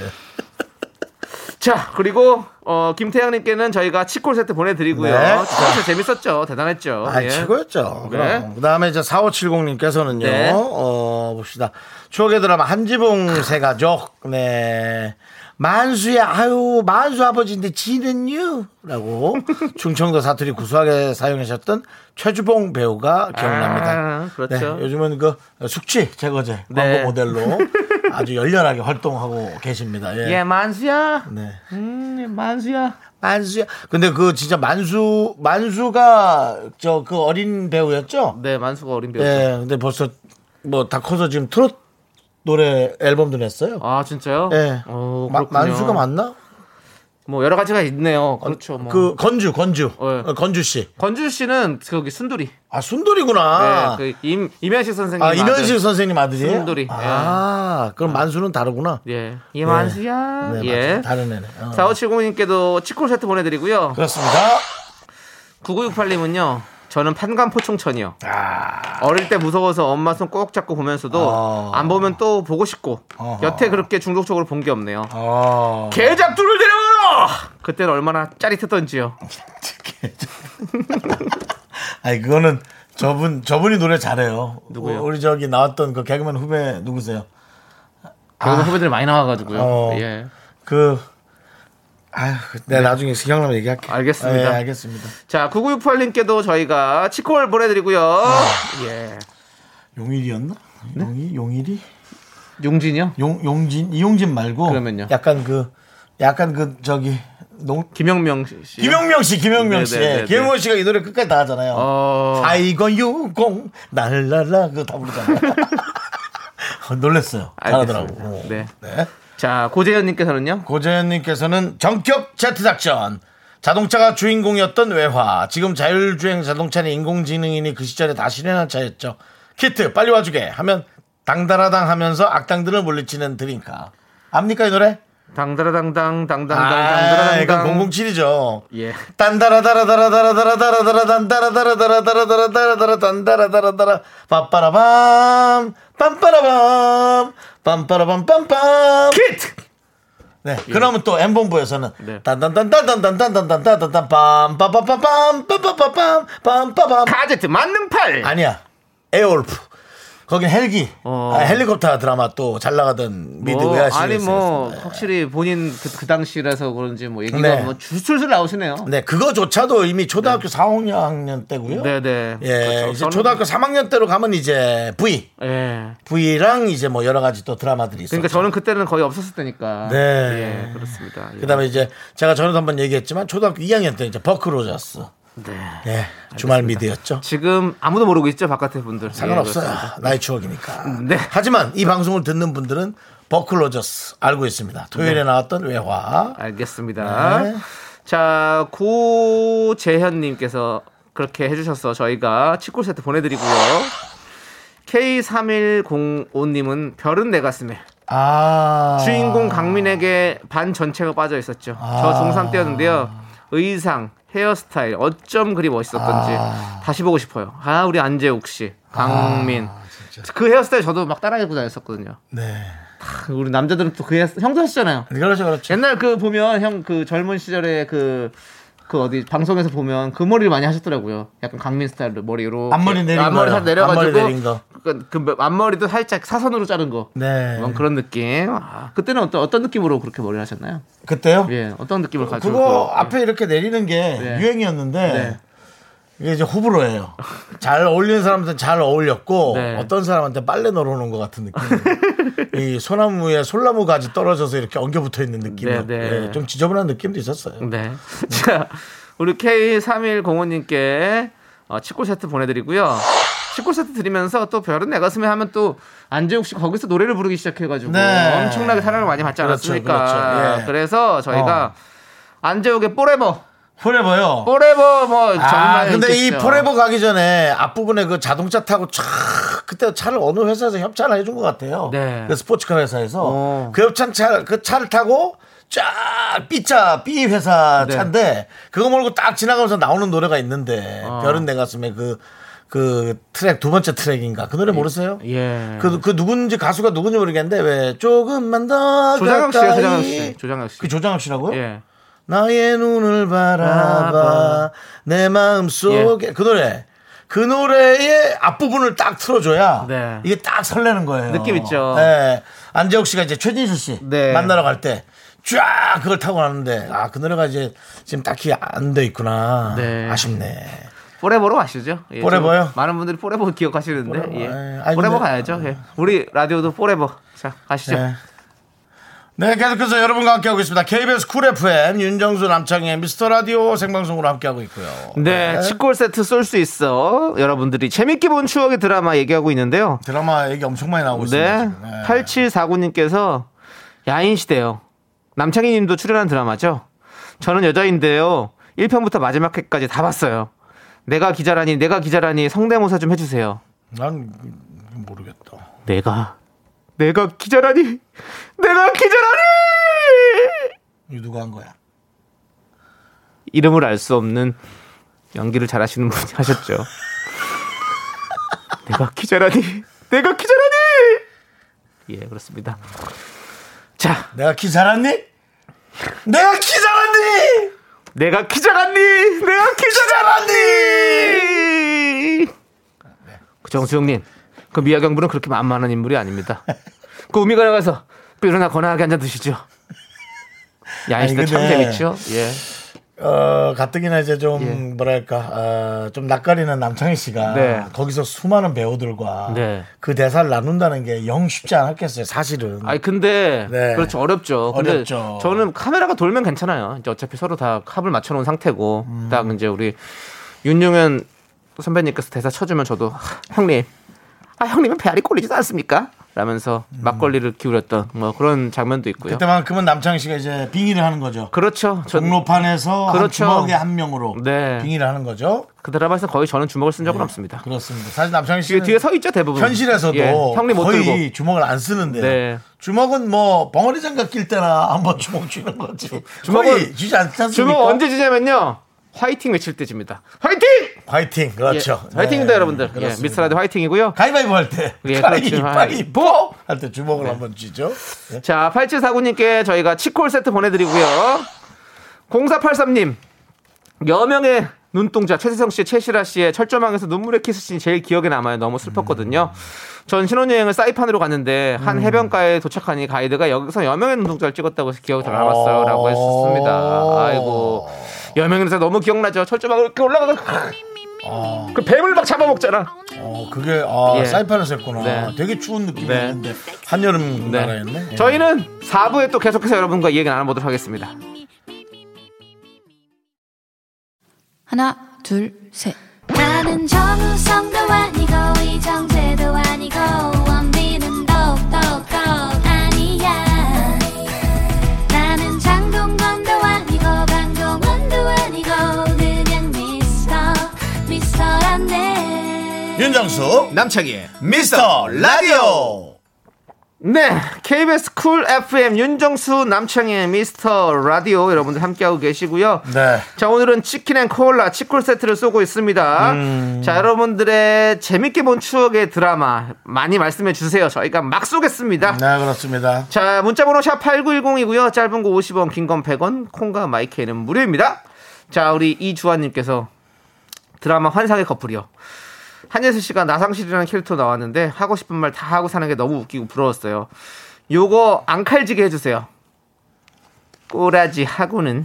자, 그리고 어, 김태양님께는 저희가 치콜 세트 보내드리고요. 네. 치콜 세트 재밌었죠? 대단했죠? 아, 예. 최고였죠. 네. 그럼. 그 다음에 이제 4570님께서는요. 네. 어, 봅시다. 추억의 드라마 한지봉 세 가족. 네. 만수야, 아유, 만수 아버지인데 지는요? 라고 충청도 사투리 구수하게 사용하셨던 최주봉 배우가 기억납니다. 아, 그렇죠. 네, 요즘은 그 숙취 제거제 네. 광고 모델로 아주 열렬하게 활동하고 계십니다. 예. 예, 만수야. 네. 음, 만수야. 만수야. 근데 그 진짜 만수 만수가 저 그 어린 배우였죠? 네, 만수가 어린 배우. 예. 근데 벌써 뭐 다 커서 지금 트롯 노래 앨범도 냈어요. 아, 진짜요? 예. 어, 마-. 만수가 맞나? 뭐 여러 가지가 있네요. 그렇죠. 뭐. 그 건주 건주 네. 어, 건주 씨. 건주 씨는 저기 순돌이. 아 순돌이구나. 네, 그 임, 임현식 선생님. 아 이면식 아들. 선생님 아들이에요? 순돌이. 아 그럼 만수는 다르구나. 예. 이만수야. 네, 예. 맞아. 다른 애네. 어. 4570님께도 치콜 세트 보내드리고요. 그렇습니다. 9968님은요. 저는 판관 포충천이요. 어릴 때 무서워서 엄마 손 꼭 잡고 보면서도 아. 안 보면 또 보고 싶고 어허. 여태 그렇게 중독적으로 본 게 없네요. 어. 개잡두를 데려와라! 그때는 얼마나 짜릿했던지요. 아니 그거는 저분 저분이 노래 잘해요. 누구요? 우리 저기 나왔던 그 개그맨 후배 누구세요? 개그 후배들이 많이 나와가지고요. 어. 예. 그 아휴, 내가 나중에 생각나면 얘기할게. 네. 알겠습니다. 예, 알겠습니다. 자, 9968님께도 저희가 치콜 보내드리고요. 아. 예. 용일이었나? 네? 용이 용일이? 용진이요? 용 용진 이용진 말고 그러면요? 약간 그 약간 그 저기 농 김영명 씨. 김영명 씨, 김영명 씨, 네네네네. 김영명 씨가 이 노래 끝까지 다 하잖아요. 어. 아이고 유공 날라라 그거 다 부르잖아요. 어, 놀랬어요. 잘하더라고. 알겠습니다. 네. 네. 자, 고재현 님께서는요? 고재현 님께서는 전격 제트 작전. 자동차가 주인공이었던 외화. 지금 자율주행 자동차는 인공지능이니 그 시절에 다 실현한 차였죠. 키트 빨리 와주게 하면 당다라당 하면서 악당들을 물리치는 드림카. 압니까 이 노래? 당다라당당, 당당당, 아, 이건 당다라당당. 007이죠. 예. 딴다라다라다라다라다라다라다라 단다라다라다라다라다라다라 단다라다라다라 빰빠라밤 빰빠라밤 빰빠라밤 빰빰 키트! 네. 그러면 또 M본부에서는 네. 딴딴딴딴딴딴딴딴딴딴 빰빠빠빰 빰빠빠빰 빰빠밤 가제트 만능팔! 아니야. 에어울프. 거긴 헬기. 어. 아, 헬리콥터 드라마 또 잘 나가던 미드 뭐, 외화시 아니 뭐 확실히 본인 그, 그 당시라서 그런지 뭐 얘기가 네. 뭐 줄줄줄 나오시네요. 네, 그거조차도 이미 초등학교 4, 5학년 때고요. 네 네. 예, 그렇죠. 이제 초등학교 3학년 때로 가면 이제 V, 예. V랑 이제 뭐 여러 가지 또 드라마들이 있어요. 그러니까 저는 그때는 거의 없었을 때니까. 네. 예, 그렇습니다. 예. 그다음에 이제 제가 전에도 한번 얘기했지만 초등학교 2학년 때 이제 버크 로저스. 네. 예, 주말 미드였죠. 지금 아무도 모르고 있죠 바깥에 분들. 상관없어요. 예. 나의 추억이니까. 네. 하지만 이 방송을 듣는 분들은 버크 로저스 알고 있습니다. 토요일에 나왔던 외화. 알겠습니다. 네. 자 고재현님께서 그렇게 해주셔서 저희가 치콜 세트 보내드리고요. K3105님은 별은 내 가슴에 아. 주인공 강민에게 반 전체가 빠져 있었죠. 저 중3 때였는데요. 의상, 헤어스타일 어쩜 그리 멋있었던지 다시 보고 싶어요. 아 우리 안재욱 씨, 강민. 그 헤어스타일 저도 막 따라해보고 다녔었거든요. 네. 우리 남자들은 또 그 헤어스타일 형도 하시잖아요. 그렇죠, 그렇죠. 옛날 그 보면 형 그 젊은 시절에 그 그 어디 방송에서 보면 그 머리를 많이 하셨더라고요. 약간 강민 스타일로 머리 로 앞머리 내린 앞머리. 살 내려가지고 앞머리. 그, 그 앞머리도 살짝 사선으로 자른 거. 네. 뭐 그런 느낌. 아, 그때는 어떤 어떤 느낌으로 그렇게 머리를 하셨나요? 그때요? 예, 어떤 느낌을 가지고 그거 그- 앞에 이렇게 내리는 게 네. 유행이었는데 네. 이게 이제 호불호예요. 잘 어울리는 사람한테 잘 어울렸고 네. 어떤 사람한테 빨래 널어놓은 것 같은 느낌. 이 소나무에 솔나무 가지 떨어져서 이렇게 엉겨 붙어 있는 느낌. 네, 네. 좀 지저분한 느낌도 있었어요. 네. 자, 우리 K3105님께 어, 치콜 세트 보내드리고요. 치콜 세트 드리면서 또 별은 내 가슴에 하면 또 안재욱 씨 거기서 노래를 부르기 시작해가지고 네. 엄청나게 사랑을 많이 받지 그렇죠, 않았습니까? 그렇죠. 예. 그래서 저희가 안재욱의 Forever, Forever요. Forever 뭐 정말 아, 근데 이 있겠죠. Forever 가기 전에 앞부분에 그 자동차 타고 촥 그때 차를 어느 회사에서 협찬을 해준 것 같아요. 네. 그 스포츠카 회사에서 어. 그 협찬 차, 그 차를 타고 쫙 B차 B 회사 네. 차인데 그거 몰고 딱 지나가면서 나오는 노래가 있는데 어. 별은 내 가슴에 그그 트랙 두 번째 트랙인가 그 노래 모르세요? 예. 그, 그 누군지 가수가 누군지 모르겠는데 왜 조금만 더 조장혁 씨요, 조장혁 씨. 조장혁 씨. 그 조장혁 씨라고요? 예. 나의 눈을 바라봐. 내 마음 속에 그 노래 그 노래의 앞부분을 딱 틀어줘야 네. 이게 딱 설레는 거예요. 느낌 있죠. 네. 안재욱 씨가 이제 최진실 씨 네. 만나러 갈 때 쫙 그걸 타고 가는데 아 그 노래가 이제 지금 딱히 안 돼 있구나. 네. 아쉽네. Forever로 아시죠? 예, Forever요? 좀 많은 분들이 Forever 기억하시는데 Forever, 예. 예. 아니, Forever 근데- 가야죠. 예. 우리 라디오도 forever. 자, 가시죠. 네. 네, 계속해서 여러분과 함께하고 있습니다. KBS 쿨 FM 윤정수 남창희의 미스터 라디오 생방송으로 함께하고 있고요. 네, 치콜 세트 쏠 수 있어. 여러분들이 재밌게 본 추억의 드라마 얘기하고 있는데요. 드라마 얘기 엄청 많이 나오고 있습니다. 네. 지금. 네. 8749님께서 야인시대요. 남창희 님도 출연한 드라마죠. 저는 여자인데요. 1편부터 마지막 회까지 다 봤어요. 내가 기자라니, 내가 기자라니 성대모사 좀 해주세요. 난 모르겠다. 내가, 내가 기자라니, 내가! 이거 누가 한 거야? 이름을 알 수 없는 연기를 잘하시는 분이 하셨죠. 내가 기자라니, 내가 기자라니! 예, 그렇습니다. 자, 내가 키 잘았니? 내가 키 잘았니? 내가 기자라니, 내가 기자라니! 그 정수영님, 그 미아경부는 그렇게 만만한 인물이 아닙니다. 그 우미가 나가서 삐루나 건하게 한 잔 드시죠. 야인시대 참 재밌죠? 예. 어, 가뜩이나 이제 좀 예. 뭐랄까 어, 좀 낯가리는 남창희 씨가 네. 거기서 수많은 배우들과 네. 그 대사를 나눈다는 게 영 쉽지 않았겠어요. 사실은. 아니 근데 네. 그렇죠 어렵죠. 근데 어렵죠. 저는 카메라가 돌면 괜찮아요. 이제 어차피 서로 다 합을 맞춰놓은 상태고 음. 딱 이제 우리 윤용현 선배님께서 대사 쳐주면 저도 하, 형님, 아 형님은 배알이 꼴리지도 않습니까? 라면서 막걸리를 기울였던 뭐 그런 장면도 있고요. 음. 그때만큼은 남창희 씨가 이제 빙의를 하는 거죠. 그렇죠. 전 종로판에서 한 그렇죠. 주먹의 한 명으로 네. 빙의를 하는 거죠. 그 드라마에서 거의 저는 주먹을 쓴 적은 없습니다. 그렇습니다. 사실 남창희 뒤에, 씨는 뒤에 서 있죠 대부분. 현실에서도 예, 형님 못 거의 들고. 주먹을 안 쓰는데 네. 주먹은 뭐 벙어리 장갑 낄 때나 한번 주먹 쥐는 거지. 주먹은- 거의 쥐지 않지 않습니까? 주먹 언제 지냐면요. 화이팅 외칠 때 집니다. 화이팅! 화이팅 그렇죠. 예, 화이팅입니다, 네, 여러분들. 예. 미스라드 화이팅이고요. 가위바위보 할 때. 예, 그렇죠. 가위바위보 할때 주먹을 한번 쥐죠. 네. 자, 8749님께 저희가 치콜 세트 보내드리고요. 0483님, 여명의 눈동자, 최세성 씨, 최시라 씨의 철조망에서 눈물의 키스씬이 제일 기억에 남아요. 너무 슬펐거든요. 전 신혼여행을 사이판으로 갔는데 한 음. 해변가에 도착하니 가이드가 여기서 여명의 눈동자를 찍었다고 해서 기억이 더 남았어요. 라고 했었습니다. 아이고. 여명의 눈동자 너무 기억나죠? 철조망을 이렇게 올라가서 그 뱀을 막 잡아먹잖아. 어, 그게 아, 예. 사이판에서 했구나. 네. 되게 추운 느낌이었는데 한여름 네. 나라였네. 예. 저희는 4부에 또 계속해서 여러분과 이 얘기 나눠보도록 하겠습니다. 하나, 둘, 셋. 나는 정우성도 아니고 이정재도 아니고 윤정수 남창희의 미스터 라디오. 네, KBS 쿨 FM 윤정수 남창희의 미스터 라디오 여러분들 함께하고 계시고요. 네. 자, 오늘은 치킨 and 콜라 치콜 세트를 쏘고 있습니다. 음. 자, 여러분들의 재밌게 본 추억의 드라마 많이 말씀해 주세요. 저희가 막 쏘겠습니다. 네, 그렇습니다. 자, 문자번호 샵 8910이고요. 짧은 거 50원, 긴 건 100원, 콩과 마이크는 무료입니다. 자, 우리 이주환님께서 드라마 환상의 커플이요. 한예슬 씨가 나상실이라는 캐릭터 나왔는데 하고 싶은 말 다 하고 사는 게 너무 웃기고 부러웠어요. 요거 안 칼지게 해주세요. 꼬라지 하고는.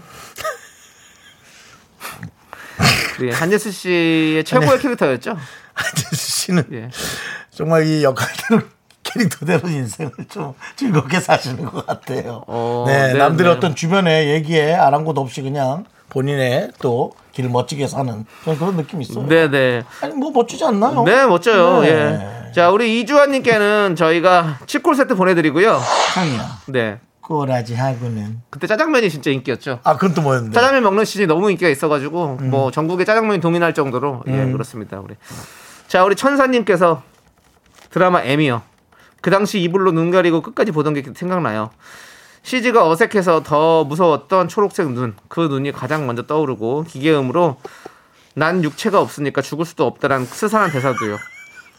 네, 한예슬 씨의 최고의 캐릭터였죠. 한재수 씨는 예. 정말 이 역할대로 캐릭터대로 인생을 좀 즐겁게 사시는 것 같아요. 어, 네, 네, 남들의 네. 어떤 주변의 얘기에 아랑곳 없이 그냥 본인의 또 길 멋지게 사는 그런 느낌이 있어요. 네네. 아니 뭐 멋지지 않나요? 네, 멋져요. 네. 예. 자, 우리 이주환님께는 저희가 치콜 세트 보내드리고요. 상이야. 네. 꼬라지 하고는. 그때 짜장면이 진짜 인기였죠. 아, 그건 또 뭐였는데? 짜장면 먹는 시즌이 너무 인기가 있어가지고 음. 뭐 전국에 짜장면이 동인할 정도로 예 그렇습니다 우리 자 우리 천사님께서 드라마 M이요 그 당시 이불로 눈 가리고 끝까지 보던 게 생각나요 CG가 어색해서 더 무서웠던 초록색 눈 그 눈이 가장 먼저 떠오르고 기계음으로 난 육체가 없으니까 죽을 수도 없다란 스산한 대사도요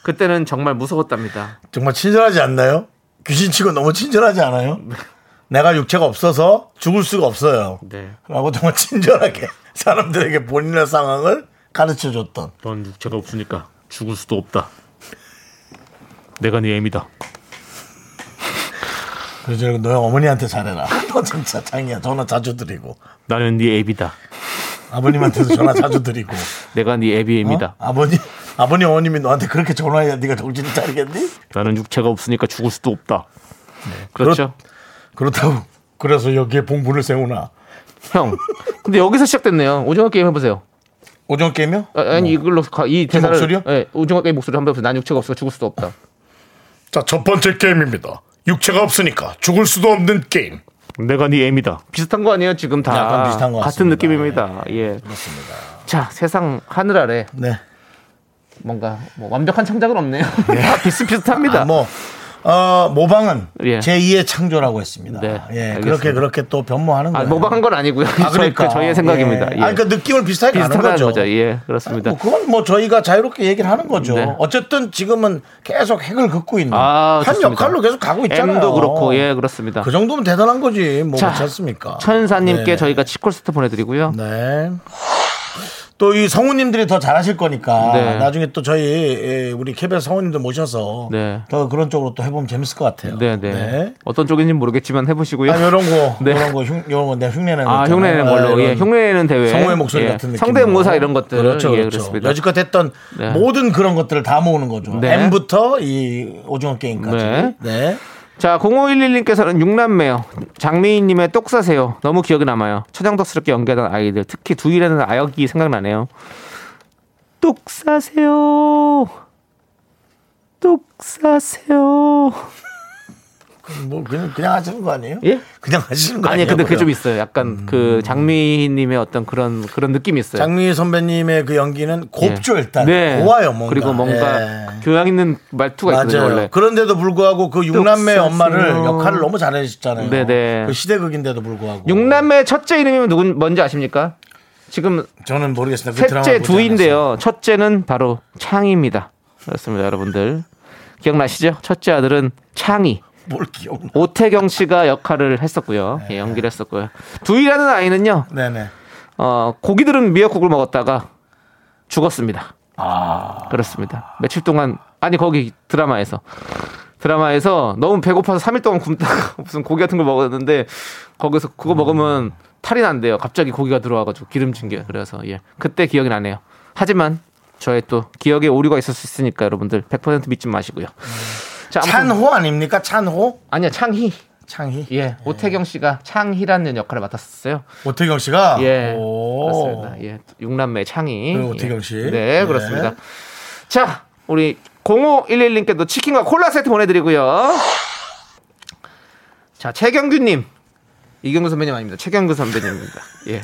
그때는 정말 무서웠답니다 정말 친절하지 않나요? 귀신치고 너무 친절하지 않아요? 내가 육체가 없어서 죽을 수가 없어요. 네 라고 정말 친절하게 사람들에게 본인의 상황을 가르쳐 줬던. 넌 육체가 없으니까 죽을 수도 없다. 내가 네 애미다. 그래서 너 어머니한테 잘해라. 너 진짜 장이야. 전화 자주 드리고. 나는 네 애비다. 아버님한테도 전화 자주 드리고. 내가 네 애비 애미다. 어? 아버님, 아버님, 어머님이 너한테 그렇게 전화해야 네가 정신을 차리겠니? 나는 육체가 없으니까 죽을 수도 없다. 그렇죠. 그렇 다고. 그래서 여기에 봉분을 세우나. 형 근데 여기서 시작됐네요 오징어 게임 해보세요 오징어 게임이요? 아, 아니 이걸로 가- 이 대사를 목소리요? 예, 오징어 게임 목소리 한번 해보세요 난 육체가 없어 죽을 수도 없다 자, 첫 번째 게임입니다. 육체가 없으니까 죽을 수도 없는 게임. 내가 네 애미다. 비슷한 거 아니에요 지금 다 약간 비슷한 것 같은 같습니다. 느낌입니다 예 그렇습니다 자 세상 하늘 아래 네. 뭔가 뭐 완벽한 창작은 없네요 다 비슷비슷합니다 아, 뭐, 어, 모방은 예. 제2의 창조라고 했습니다. 네, 예. 그렇게 그렇게 또 변모하는 아, 거예요. 모방한 건 아니고요 아, 그러니까. 저희, 의 생각입니다 예. 예. 아니, 그러니까 느낌을 비슷하게 가는 비슷하다는 거죠. 거죠 예 그렇습니다 뭐 그건 뭐 저희가 자유롭게 얘기를 하는 거죠. 네. 어쨌든 지금은 계속 핵을 긋고 있는 아, 한 좋습니다. 역할로 계속 가고 있잖아요. M도 그렇고 예 그렇습니까 그 정도면 대단한 거지. 뭐 자, 그렇지 않습니까? 천사님께 네. 저희가 치콜 세트 보내드리고요 네. 또 이 성우님들이 더 잘하실 거니까 네. 나중에 또 저희 예, 우리 KBS 성우님들 모셔서 네. 더 그런 쪽으로 또 해보면 재밌을 것 같아요. 네네 어떤 쪽인지 모르겠지만 해보시고요 아, 요런 거, 네. 요런 거, 흉, 요런 거, 내 흉내내는 아, 거 있잖아요. 흉내내는 걸로. 아, 예, 이런 흉내내는 대회. 성우의 목소리 예, 같은 느낌. 성대모사 이런 것들. 그렇죠, 예, 그렇죠. 그렇습니다. 여지껏 했던 네. 모든 그런 것들을 다 모으는 거죠. 네. M부터 이 오징어 게임까지. 네. 네. 자, 0511님께서는 육남매요. 장미희님의 똑 사세요. 너무 기억에 남아요. 처장덕스럽게 연기하던 아이들. 특히 두이라는 아역이 생각나네요. 똑 사세요. 똑 사세요. 뭐 그냥 그냥 하시는 거 아니에요? 예? 그냥 하시는 거 아니, 아니에요? 근데 그게 좀? 있어요. 약간 그 장미희님의 어떤 그런 그런 느낌이 있어요. 장미 선배님의 그 연기는 곱죠 예. 일단. 네. 고와요 뭔가. 그리고 뭔가 예. 교양 있는 말투가 있거든요, 맞아요. 원래. 그런데도 불구하고 그 육남매. 엄마를 역할을 너무 잘해주셨잖아요. 네네. 그 시대극인데도 불구하고. 육남매 첫째 이름이 누군 뭔지 아십니까? 지금 저는 모르겠습니다. 그 셋째 두인데요. 첫째는 바로 창희입니다. 그렇습니다, 여러분들. 기억나시죠? 첫째 아들은 창희. 뭘 기억나? 오태경 씨가 역할을 했었고요. 예, 연기를 했었고요. 두이라는 아이는요. 네네. 어, 고기 들은 미역국을 먹었다가 죽었습니다. 아. 그렇습니다. 며칠 동안 아니 거기 드라마에서 드라마에서 너무 배고파서 3일 동안 굶다가 무슨 고기 같은 걸 먹었는데 거기서 그거 먹으면 탈이 난대요. 갑자기 고기가 들어와가지고 기름진 게 그래서 예 그때 기억이 나네요. 하지만 저의 또 기억에 오류가 있을 수 있으니까 여러분들 100% 믿지 마시고요. 자, 찬호 아닙니까? 찬호? 아니야 창희 창희? 예 오태경 씨가 창희라는 역할을 맡았었어요. 오태경 씨가? 예 오. 그렇습니다. 예 육남매 창희 그리고 오태경 씨. 네 네. 그렇습니다. 자 우리 0511님께도 치킨과 콜라 세트 보내 드리고요. 자 최경규 님 이경규 선배님 아닙니다. 최경규 선배님입니다. 예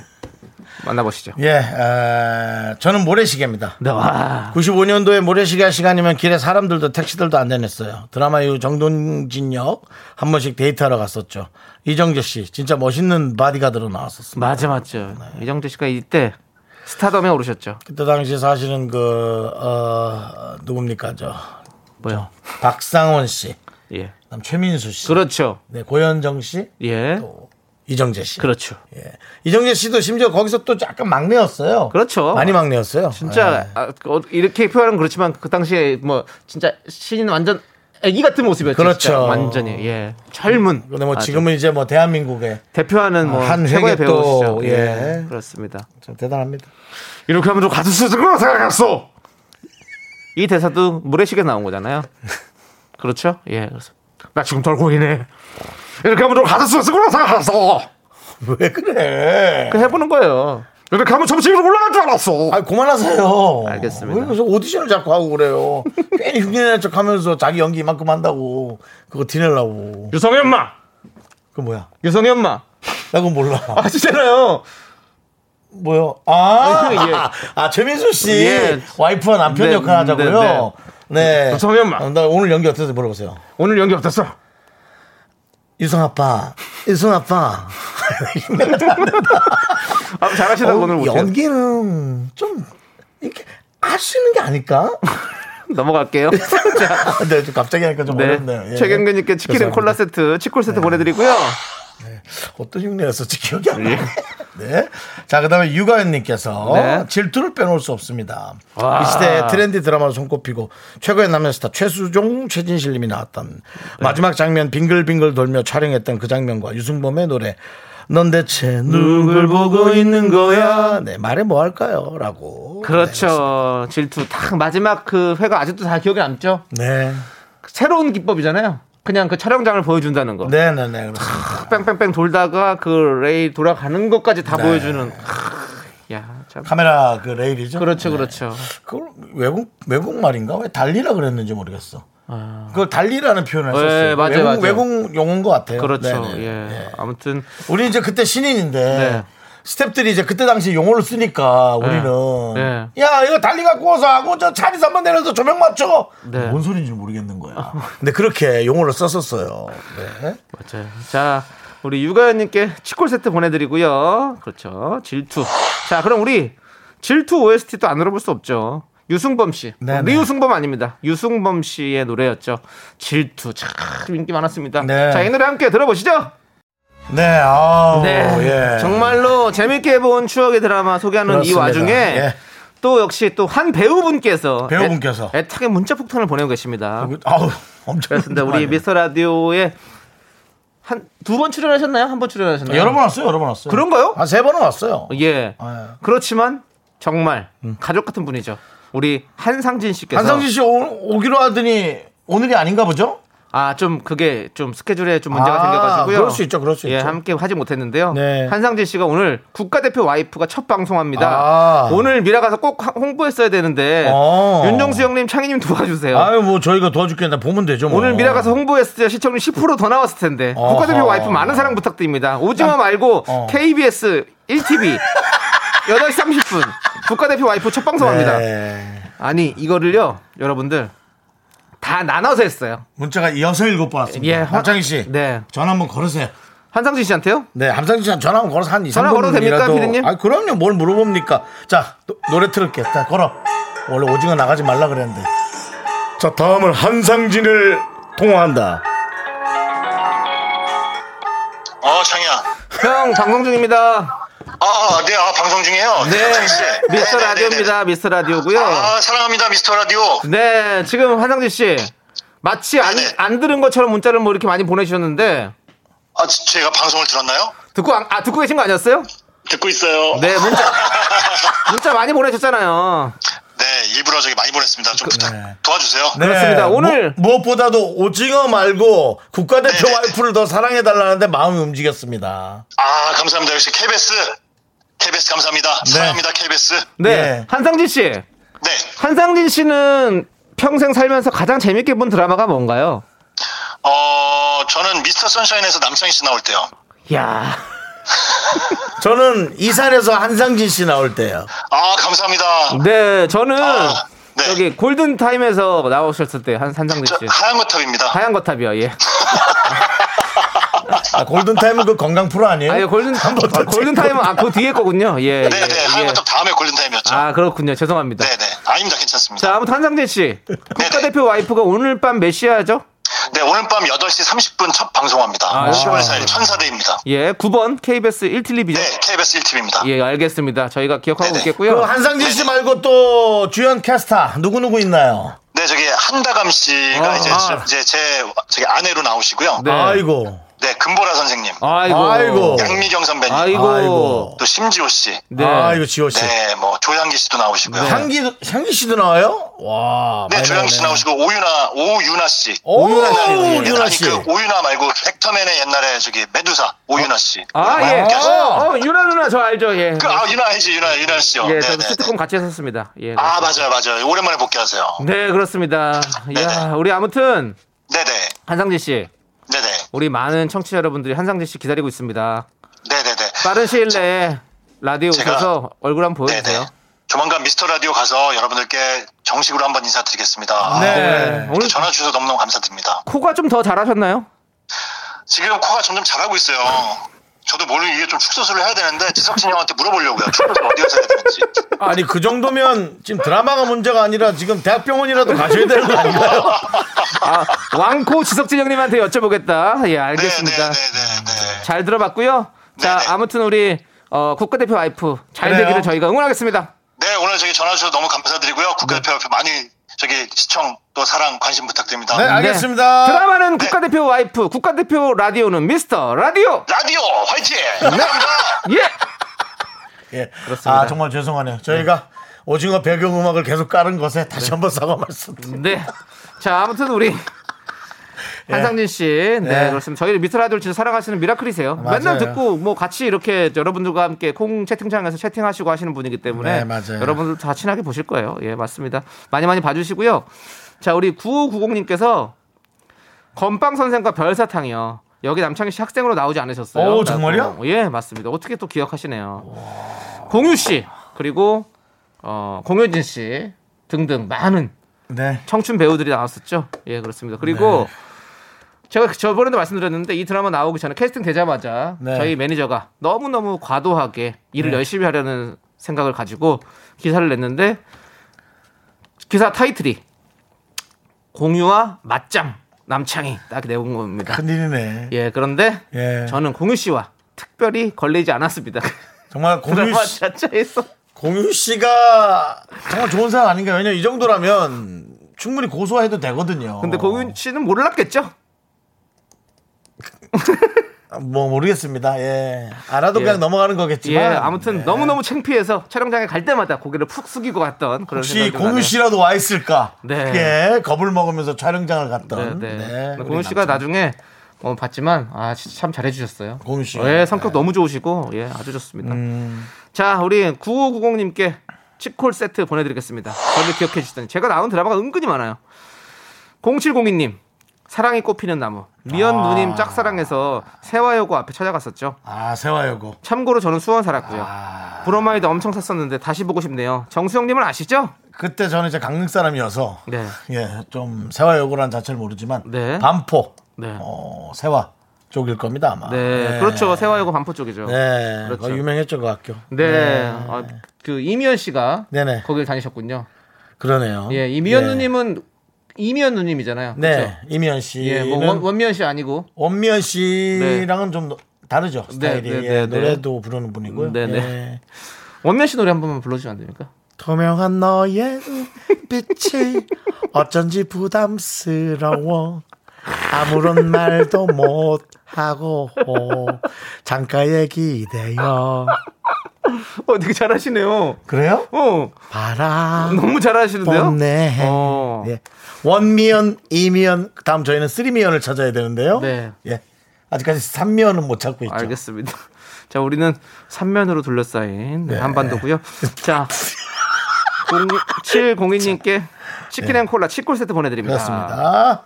만나보시죠. 예, 어, 저는 모래시계입니다. 네, 와 95년도에 모래시계 할 시간이면 길에 사람들도 택시들도 안 다녔어요. 드라마 이후 정동진 역 한 번씩 데이트하러 갔었죠. 이정재 씨 진짜 멋있는 바디가드로 나왔었습니다. 맞아 맞죠. 이정재 씨가 이때 스타덤에 오르셨죠. 그때 당시 사실은 그 어, 누굽니까 저 뭐요? 박상원 씨, 예 그다음 최민수 씨, 그렇죠. 네, 고현정 씨, 예 또 이정재 씨. 그렇죠. 예. 이정재 씨도 심지어 거기서 또 약간 막내였어요. 그렇죠. 많이 막내였어요. 진짜 예. 아, 어, 이렇게 표현은 그렇지만 그 당시에 뭐 진짜 신인 완전 애기 같은 모습이었죠. 그렇죠. 진짜 완전히 예 젊은. 근데 뭐 아주 지금은 이제 뭐 대한민국의 대표하는 뭐 한 최고의 배우시죠. 예. 예. 그렇습니다. 참 대단합니다. 이렇게 하면 좀 가수 거라 생각했어. 이 대사도 모래시계 나온 거잖아요. 그렇죠? 예. 그래서 나 지금 돌고 있네. 이렇게 하면 좀 가수 쓰는 거라 생각했어. 왜 그래? 그 해보는 거예요. 이렇게 하면 점심으로 올라갈 줄 알았어. 아 그만하세요. 알겠습니다. 왜 그래서 오디션을 자꾸 하고 그래요? 괜히 흉내낸 척 하면서 자기 연기 이만큼 한다고 그거 티내려고. 유성이 엄마. 그 뭐야? 유성이 엄마. 나 그거 몰라. 아시잖아요. 뭐요? 아, 예. 아 최민수 씨 예. 와이프와 남편 네, 역할 하자고요. 네. 유성이 엄마. 아, 나 오늘 연기 어땠어 물어보세요. 오늘 연기 어땠어? 유성 아빠, 유성 아빠. 아, 잘하시다고 오늘 못해요. 연기는 좀 이렇게 할 수 있는 게 아닐까? 넘어갈게요. 자, 네, 좀 갑자기 하니까 좀 네. 어렵네요. 예. 최경근님께 치킨. 콜라 세트, 치콜 세트 보내드리고요. 어떤 흉내였을지 기억이 안 나요. 네. 자, 그 다음에 유가연님께서 네. 질투를 빼놓을 수 없습니다. 와. 이 시대의 트렌디 드라마로 손꼽히고 최고의 남녀 스타 최수종, 최진실 님이 나왔던 네. 마지막 장면 빙글빙글 돌며 촬영했던 그 장면과 유승범의 노래 넌 대체 누굴 보고 있는 거야? 네, 말해 뭐 할까요? 라고. 그렇죠. 질투. 딱 마지막 그 회가 아직도 다 기억에 남죠? 네. 새로운 기법이잖아요. 그냥 그 촬영장을 보여준다는 거. 네네네. 그렇습니다. 뺑뺑뺑 돌다가 그 레일 돌아가는 것까지 다 네. 보여주는. 크, 야, 참. 카메라 그 레일이죠? 그렇죠, 네. 그렇죠. 그걸 외국 외국 말인가 왜 달리라 그랬는지 모르겠어. 그걸 달리라는 표현을 네, 썼어요. 맞아요, 외국, 맞아요. 외국 용어인 것 같아요. 그렇죠. 예. 예. 아무튼 우리 이제 그때 신인인데 네. 스탭들이 이제 그때 당시 용어를 쓰니까 우리는 네. 야 이거 달리 갖고 와서 하고 저 차비서 한번 내려서 조명 맞춰. 네. 뭔 소리인지 모르겠는 거야. 근데 그렇게 용어를 썼었어요. 네. 맞아요. 자, 우리 유가연님께 치콜 세트 보내드리고요. 그렇죠. 질투. 자, 그럼 우리 질투 OST 또 안 들어볼 수 없죠. 유승범 씨. 네네. 리유승범 아닙니다. 유승범 씨의 노래였죠. 질투. 참 인기 많았습니다. 네. 자, 이 노래 함께 들어보시죠. 네. 아. 네. 예. 정말로 재밌게 본 추억의 드라마 소개하는 그렇습니다. 이 와중에 예. 또 역시 또 한 배우분께서 배우분께서. 애, 애타게 문자 폭탄을 보내고 계십니다. 아우 엄청 그렇습니다. 우리 미스터 라디오에 한 두 번 출연하셨나요? 한 번 출연하셨나요? 여러 번 왔어요. 여러 번 왔어요. 그런가요? 한 세 번은 왔어요. 예. 아, 그렇지만 정말 가족 같은 분이죠. 우리 한상진 씨께서 한상진 씨 오, 오기로 하더니 오늘이 아닌가 보죠? 아, 좀 그게 좀 스케줄에 좀 문제가 아, 생겨가지고요. 그럴 수 있죠, 그럴 수 예, 있죠. 함께 하지 못했는데요. 네. 한상진 씨가 오늘 국가대표 와이프가 첫 방송합니다. 아. 오늘 미라 가서 꼭 하- 홍보했어야 되는데 어. 윤정수 형님, 창희님 도와주세요. 아유 뭐 저희가 도와줄겠나 보면 되죠. 뭐. 오늘 미라 가서 홍보했을 때 시청률 10%더 나왔을 텐데 어허. 국가대표 와이프 많은 사랑 부탁드립니다. 오징어 말고 어. KBS 1TV 8시 30분 국가대표 와이프 첫 방송합니다. 네. 아니 이거를요 여러분들 다 나눠서 했어요. 문자가 여섯 일곱 번 왔습니다. 예, 남창희 씨. 네. 전화 한번 걸으세요. 한상진 씨한테요? 네, 함상진 씨한 전화 한번 걸어서 한 2, 전화 3분 걸어도 됩니까, 피디님? 아, 그럼요. 뭘 물어봅니까? 자, 노, 노래 틀을게. 자, 걸어. 원래 오징어 나가지 말라 그랬는데. 자, 다음은 한상진을 통화한다. 어, 창이야. 형 방송 중입니다. 아, 아, 네, 아, 방송 중이에요. 네. 미스터 네, 네, 네, 라디오입니다. 미스터 라디오고요. 네. 아, 사랑합니다, 미스터 라디오. 네, 지금 한상진 씨 마치 안. 안 들은 것처럼 문자를 뭐 이렇게 많이 보내주셨는데 아, 지- 제가 방송을 들었나요? 듣고 안- 아 듣고 계신 거 아니었어요? 듣고 있어요. 네, 문자 문자 많이 보내셨잖아요. 네, 일부러 저기 많이 보냈습니다. 좀 부탁, 네. 도와주세요. 네, 그렇습니다. 오늘- 무, 무엇보다도 오징어 말고 국가대표 네네네. 와이프를 더 사랑해 달라는데 마음이 움직였습니다. 아, 감사합니다. 역시 KBS. KBS 감사합니다. 네. 사랑합니다, KBS. 네, 예. 한상진 씨, 네. 한상진 씨는 평생 살면서 가장 재밌게 본 드라마가 뭔가요? 어, 저는 미스터 선샤인에서 남창희 씨 나올 때요. 야, 저는 이산에서 한상진 씨 나올 때요. 아, 감사합니다. 네, 저는 아, 네. 여기 골든 타임에서 나오셨을 때 한 한상진 저씨 하얀 거탑입니다. 하얀 거탑이요, 예. 아, 골든 타임은 그 건강 프로 아니에요? 아니 골든 아, 골든 타임은 아 그 뒤에 거군요, 예. 네, 예, 네, 하얀 예. 거탑 다음에 골든 타임이었죠. 아 그렇군요, 죄송합니다. 네, 네. 아닙니다. 괜찮습니다. 자, 아무튼 한상진 씨 국가대표 와이프가 오늘 밤 몇 시에 하죠? 네, 오늘 밤 8시 30분 첫 방송합니다. 아, 10월 4일 천사대입니다. 예, 9번 KBS 1TV죠. 네, KBS 1TV입니다. 예, 알겠습니다. 저희가 기억하고 네네. 있겠고요. 그 한상진 씨 말고 또 주연 캐스터 누구 누구 있나요? 네, 저기 한다감 씨가 아, 이제, 아. 저- 이제 제 저기 아내로 나오시고요. 네. 아이고. 네, 금보라 선생님. 아이고. 아이고. 양미경 선배님. 아이고. 아이고. 또 심지호 씨. 네. 아이고 지호 씨. 네, 뭐 조양기 씨도 나오시고요. 향기 향기 씨도 나와요? 와. 네, 조양기 씨. 나오시고 오유나 오유나 씨. 오, 네, 유나 아니 씨. 그 오유나 말고 벡터맨의 옛날에 저기 메두사 오유나 씨. 아, 예. 함께 하시죠. 어, 어, 유나 누나 저 알죠? 예. 그, 아, 유나 알지, 유나, 유나 씨요. 예, 네, 저도 네, 네. 같이 했었습니다. 예. 아, 맞아요, 맞아요. 오랜만에 복귀하세요. 네, 그렇습니다. 야, 우리 아무튼 네네. 한상진 씨, 네네. 우리 많은 청취자 여러분들이 한상진 씨 기다리고 있습니다. 네네네. 빠른 시일 내에 라디오 오셔서 얼굴 한번 보여주세요. 네네. 조만간 미스터 라디오 가서 여러분들께 정식으로 한번 인사드리겠습니다. 네. 오늘 전화 주셔서 너무너무 감사드립니다. 코가 좀 더 잘하셨나요? 지금 코가 점점 잘하고 있어요. 저도 모르 이게 좀 축소수를 해야 되는데 지석진 형한테 물어보려고요. 축소수 어디 가서 해야 되는지. 아니 그 정도면 지금 드라마가 문제가 아니라 지금 대학병원이라도 가셔야 되는 거 아닌가요? 아, 왕코 지석진 형님한테 여쭤보겠다. 예, 알겠습니다. 네 네네네. 잘 들어봤고요. 자, 네네. 아무튼 우리 어, 국가대표 와이프 잘 그래요. 되기를 저희가 응원하겠습니다. 네 오늘 저기 전화 주셔서 너무 감사드리고요. 국가대표 옆에 많이 저기 시청 또 사랑 관심 부탁드립니다. 네, 알겠습니다. 드라마는 네. 국가대표 와이프, 국가대표 라디오는 미스터 라디오. 라디오 화이팅! 감사합니다. 예. 예. 그렇습니다. 아 정말 죄송하네요. 저희가 오징어 배경 음악을 계속 깔은 것에 다시 한번 사과 말씀. 네. 자, 아무튼 우리 한상진 씨, 네, 예. 그렇습니다. 저희 미스터 라디오를 진짜 사랑하시는 미라클이세요. 맞아요. 맨날 듣고 뭐 같이 이렇게 여러분들과 함께 콩 채팅창에서 채팅하시고 하시는 분이기 때문에 네, 맞아요. 여러분들 다 친하게 보실 거예요. 예, 맞습니다. 많이 많이 봐주시고요. 자, 우리 9590님께서 건빵 선생과 별사탕이요. 여기 남창희 씨 학생으로 나오지 않으셨어요? 오. 정말요? 예, 맞습니다. 어떻게 또 기억하시네요. 공유 씨 그리고 어, 공효진 씨 등등 많은 네. 청춘 배우들이 나왔었죠. 예, 그렇습니다. 그리고 제가 저번에도 말씀드렸는데 이 드라마 나오기 전에 캐스팅 되자마자 네. 저희 매니저가 너무너무 과도하게 일을 네. 열심히 하려는 생각을 가지고 기사를 냈는데 기사 타이틀이 공유와 맞짱 남창희 딱 내온 겁니다. 큰일이네. 예, 그런데 예. 저는 공유 씨와 특별히 걸리지 않았습니다. 정말 공유 드라마 씨, 자체에서 공유 씨가 정말 좋은 사람 아닌가요? 왜냐면 이 정도라면 충분히 고소해도 되거든요. 근데 공유 씨는 몰랐겠죠? 뭐 모르겠습니다. 예. 알아도 예. 그냥 넘어가는 예, 거겠지만. 아무튼 네. 너무너무 창피해서 촬영장에 갈 때마다 고개를 푹 숙이고 갔던 그런 혹시 공유. 씨라도 와 있을까? 네. 예, 겁을 먹으면서 촬영장을 네, 갔던. 네. 네, 공유 우리 씨가. 나중에 어, 봤지만 아 참 잘해 주셨어요. 공유 씨가. 예, 성격 너무 좋으시고 예 아주 좋습니다. 음. 자 우리 9590 님께 치콜 세트 보내 드리겠습니다. 저를 기억해 주시다니 제가 나온 드라마가 은근히 많아요. 0702님 사랑이 꽃피는 나무 미연 아. 누님 짝사랑해서 세화여고 앞에 찾아갔었죠. 아, 세화여고. 참고로 저는 수원 살았고요. 아. 브로마이드 엄청 샀었는데 다시 보고 싶네요. 정수영님은 아시죠? 그때 저는 이제 강릉 사람이어서 네. 예, 좀 세화여고라는 자체를 모르지만 네. 반포, 네. 어, 세화 쪽일 겁니다 아마. 네, 그렇죠. 세화여고 반포 쪽이죠. 네, 그렇죠. 유명했죠 그 학교. 네, 어, 그 이미연 씨가 네네. 거길 다니셨군요. 그러네요. 예, 이미연 네. 누님은 이미연 누님이잖아요. 네, 그렇죠? 이미연 씨는 예, 뭐 원, 원미연 씨 아니고. 원미연 씨랑은 좀 다르죠 스타일이. 네, 네, 예, 네, 노래도 부르는 분이고요. 네, 네. 예. 원미연 씨 노래 한 번만 불러주시면 안 됩니까? 투명한 너의 빛이 어쩐지 부담스러워 아무런 말도 못 하고 잠깐에 기대요. 어, 되게 잘하시네요. 그래요? 어, 바람 너무 잘하시는데요? 봄내 어. 예. 원미연, 이미연, 다음 저희는 쓰리미연을 찾아야 되는데요. 네. 예. 아직까지 삼미연은 못 찾고 있죠. 알겠습니다. 자, 우리는 삼면으로 둘러싸인 네, 한반도고요. 자, 0702님께 치킨 and 콜라 치콜 세트 보내드립니다. 네. 그렇습니다.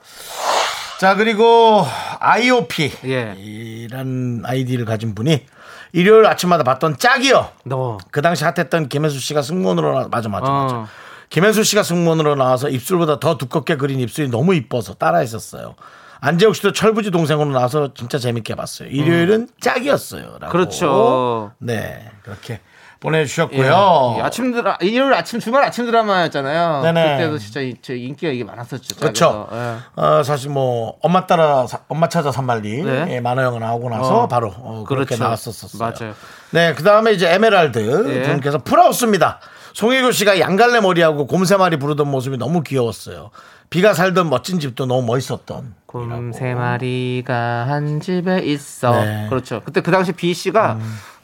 자, 그리고 IOP. 예. 이란 아이디를 가진 분이 일요일 아침마다 봤던 짝이요. 너. 그 당시 핫했던 김혜수 씨가 승무원으로 나, 맞아 맞아 맞아. 어. 김혜수 씨가 승무원으로 나와서 입술보다 더 두껍게 그린 입술이 너무 이뻐서 따라했었어요. 안재욱 씨도 철부지 동생으로 나와서 진짜 재밌게 봤어요. 일요일은 짝이었어요. 라고. 그렇죠. 네, 그렇게 보내주셨고요. 예, 아침 드라 일요일 아침 주말 아침 드라마였잖아요. 네네. 그때도 진짜 이- 저 인기가 이게 많았었죠. 그렇죠. 예. 어, 사실 뭐 엄마 따라 사- 엄마 찾아 산말리 네. 예, 만화영화 나오고 나서 어, 바로 어, 그렇게 그렇죠. 나왔었었어요. 맞아요. 네, 그 다음에 이제 에메랄드 예. 분께서 풀하우스입니다. 송혜교 씨가 양갈래 머리하고 곰새마리 부르던 모습이 너무 귀여웠어요. 비가 살던 멋진 집도 너무 멋있었던. 곰세 마리가 한 집에 있어. 네. 음. 그렇죠. 그때 그 당시 B 씨가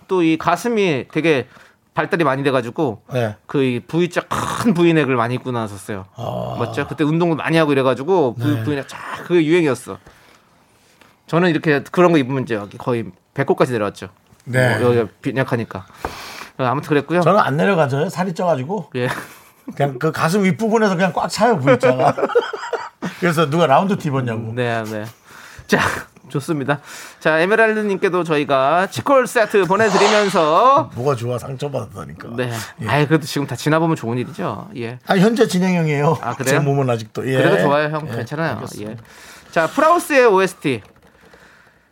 또이 가슴이 되게 발달이 많이 돼가지고 네. 그이 V자 큰 V넥을 많이 입고 나왔었어요. 아. 맞죠? 그때 운동을 많이 하고 이래가지고 V, 네. V넥 쫙 그게 유행이었어. 저는 이렇게 그런 거 입으면 이제 거의 배꼽까지 내려왔죠. 네. 뭐 여기가 빈약하니까. 아무튼 그랬고요. 저는 안 내려가져요. 살이 쪄가지고. 예. 그냥 그 가슴 윗부분에서 그냥 꽉 차요, V자가. 그래서 누가 라운드 티 입었냐고. 네, 네. 자, 좋습니다. 자, 에메랄드님께도 저희가 치콜 세트 보내드리면서 뭐가 좋아, 상처받았다니까. 네. 아이, 그래도 지금 다 지나보면 좋은 일이죠. 예. 아, 현재 진행형이에요. 아, 그래요? 제 몸은 아직도. 예. 그래도 좋아요, 형. 예, 괜찮아요. 알겠습니다. 예. 자, 프라우스의 OST.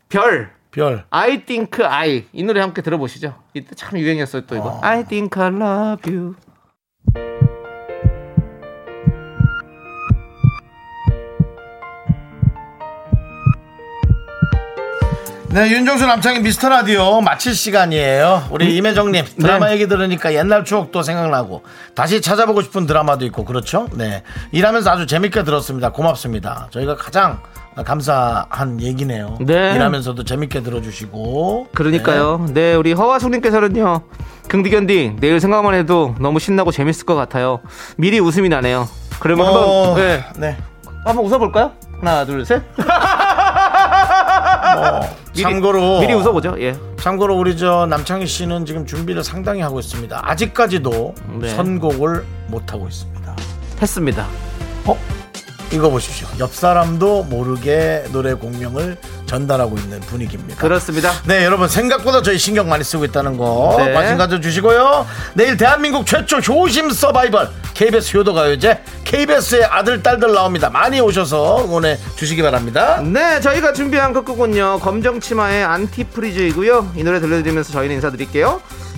별. 별. I think I. 이 노래 함께 들어보시죠. 이때 참 유행이었어요, 또 이거. I think I love you. 네, 윤정수 남창의 미스터 라디오 마칠 시간이에요. 우리 임혜정님 드라마 네. 얘기 들으니까 옛날 추억도 생각나고 다시 찾아보고 싶은 드라마도 있고 그렇죠? 네, 일하면서 아주 재밌게 들었습니다. 고맙습니다. 저희가 가장 감사한 얘기네요. 네. 일하면서도 재밌게 들어주시고 그러니까요. 네, 우리 허화숙님께서는요. 긍디견디 내일 생각만 해도 너무 신나고 재밌을 것 같아요. 미리 웃음이 나네요. 그러면 뭐, 한번 네, 네. 한번 웃어볼까요? 하나, 둘, 셋. 미리- 참고로 미리 웃어보죠. 예. 참고로 우리 저 남창희 씨는 지금 준비를 상당히 하고 있습니다. 아직까지도 네. 선곡을 못 하고 있습니다. 했습니다. 어? 이거 보십시오. 옆 사람도 모르게 노래 공명을 전달하고 있는 분위기입니다. 그렇습니다. 네, 여러분 생각보다 저희 신경 많이 쓰고 있다는 거 네. 관심 가져주시고요. 내일 대한민국 최초 효심 서바이벌 KBS 효도가요제 KBS의 아들 딸들 나옵니다. 많이 오셔서 응원해 주시기 바랍니다. 네, 저희가 준비한 끝곡은요. 검정 치마의 안티프리즈이고요. 이 노래 들려드리면서 저희는 인사드릴게요.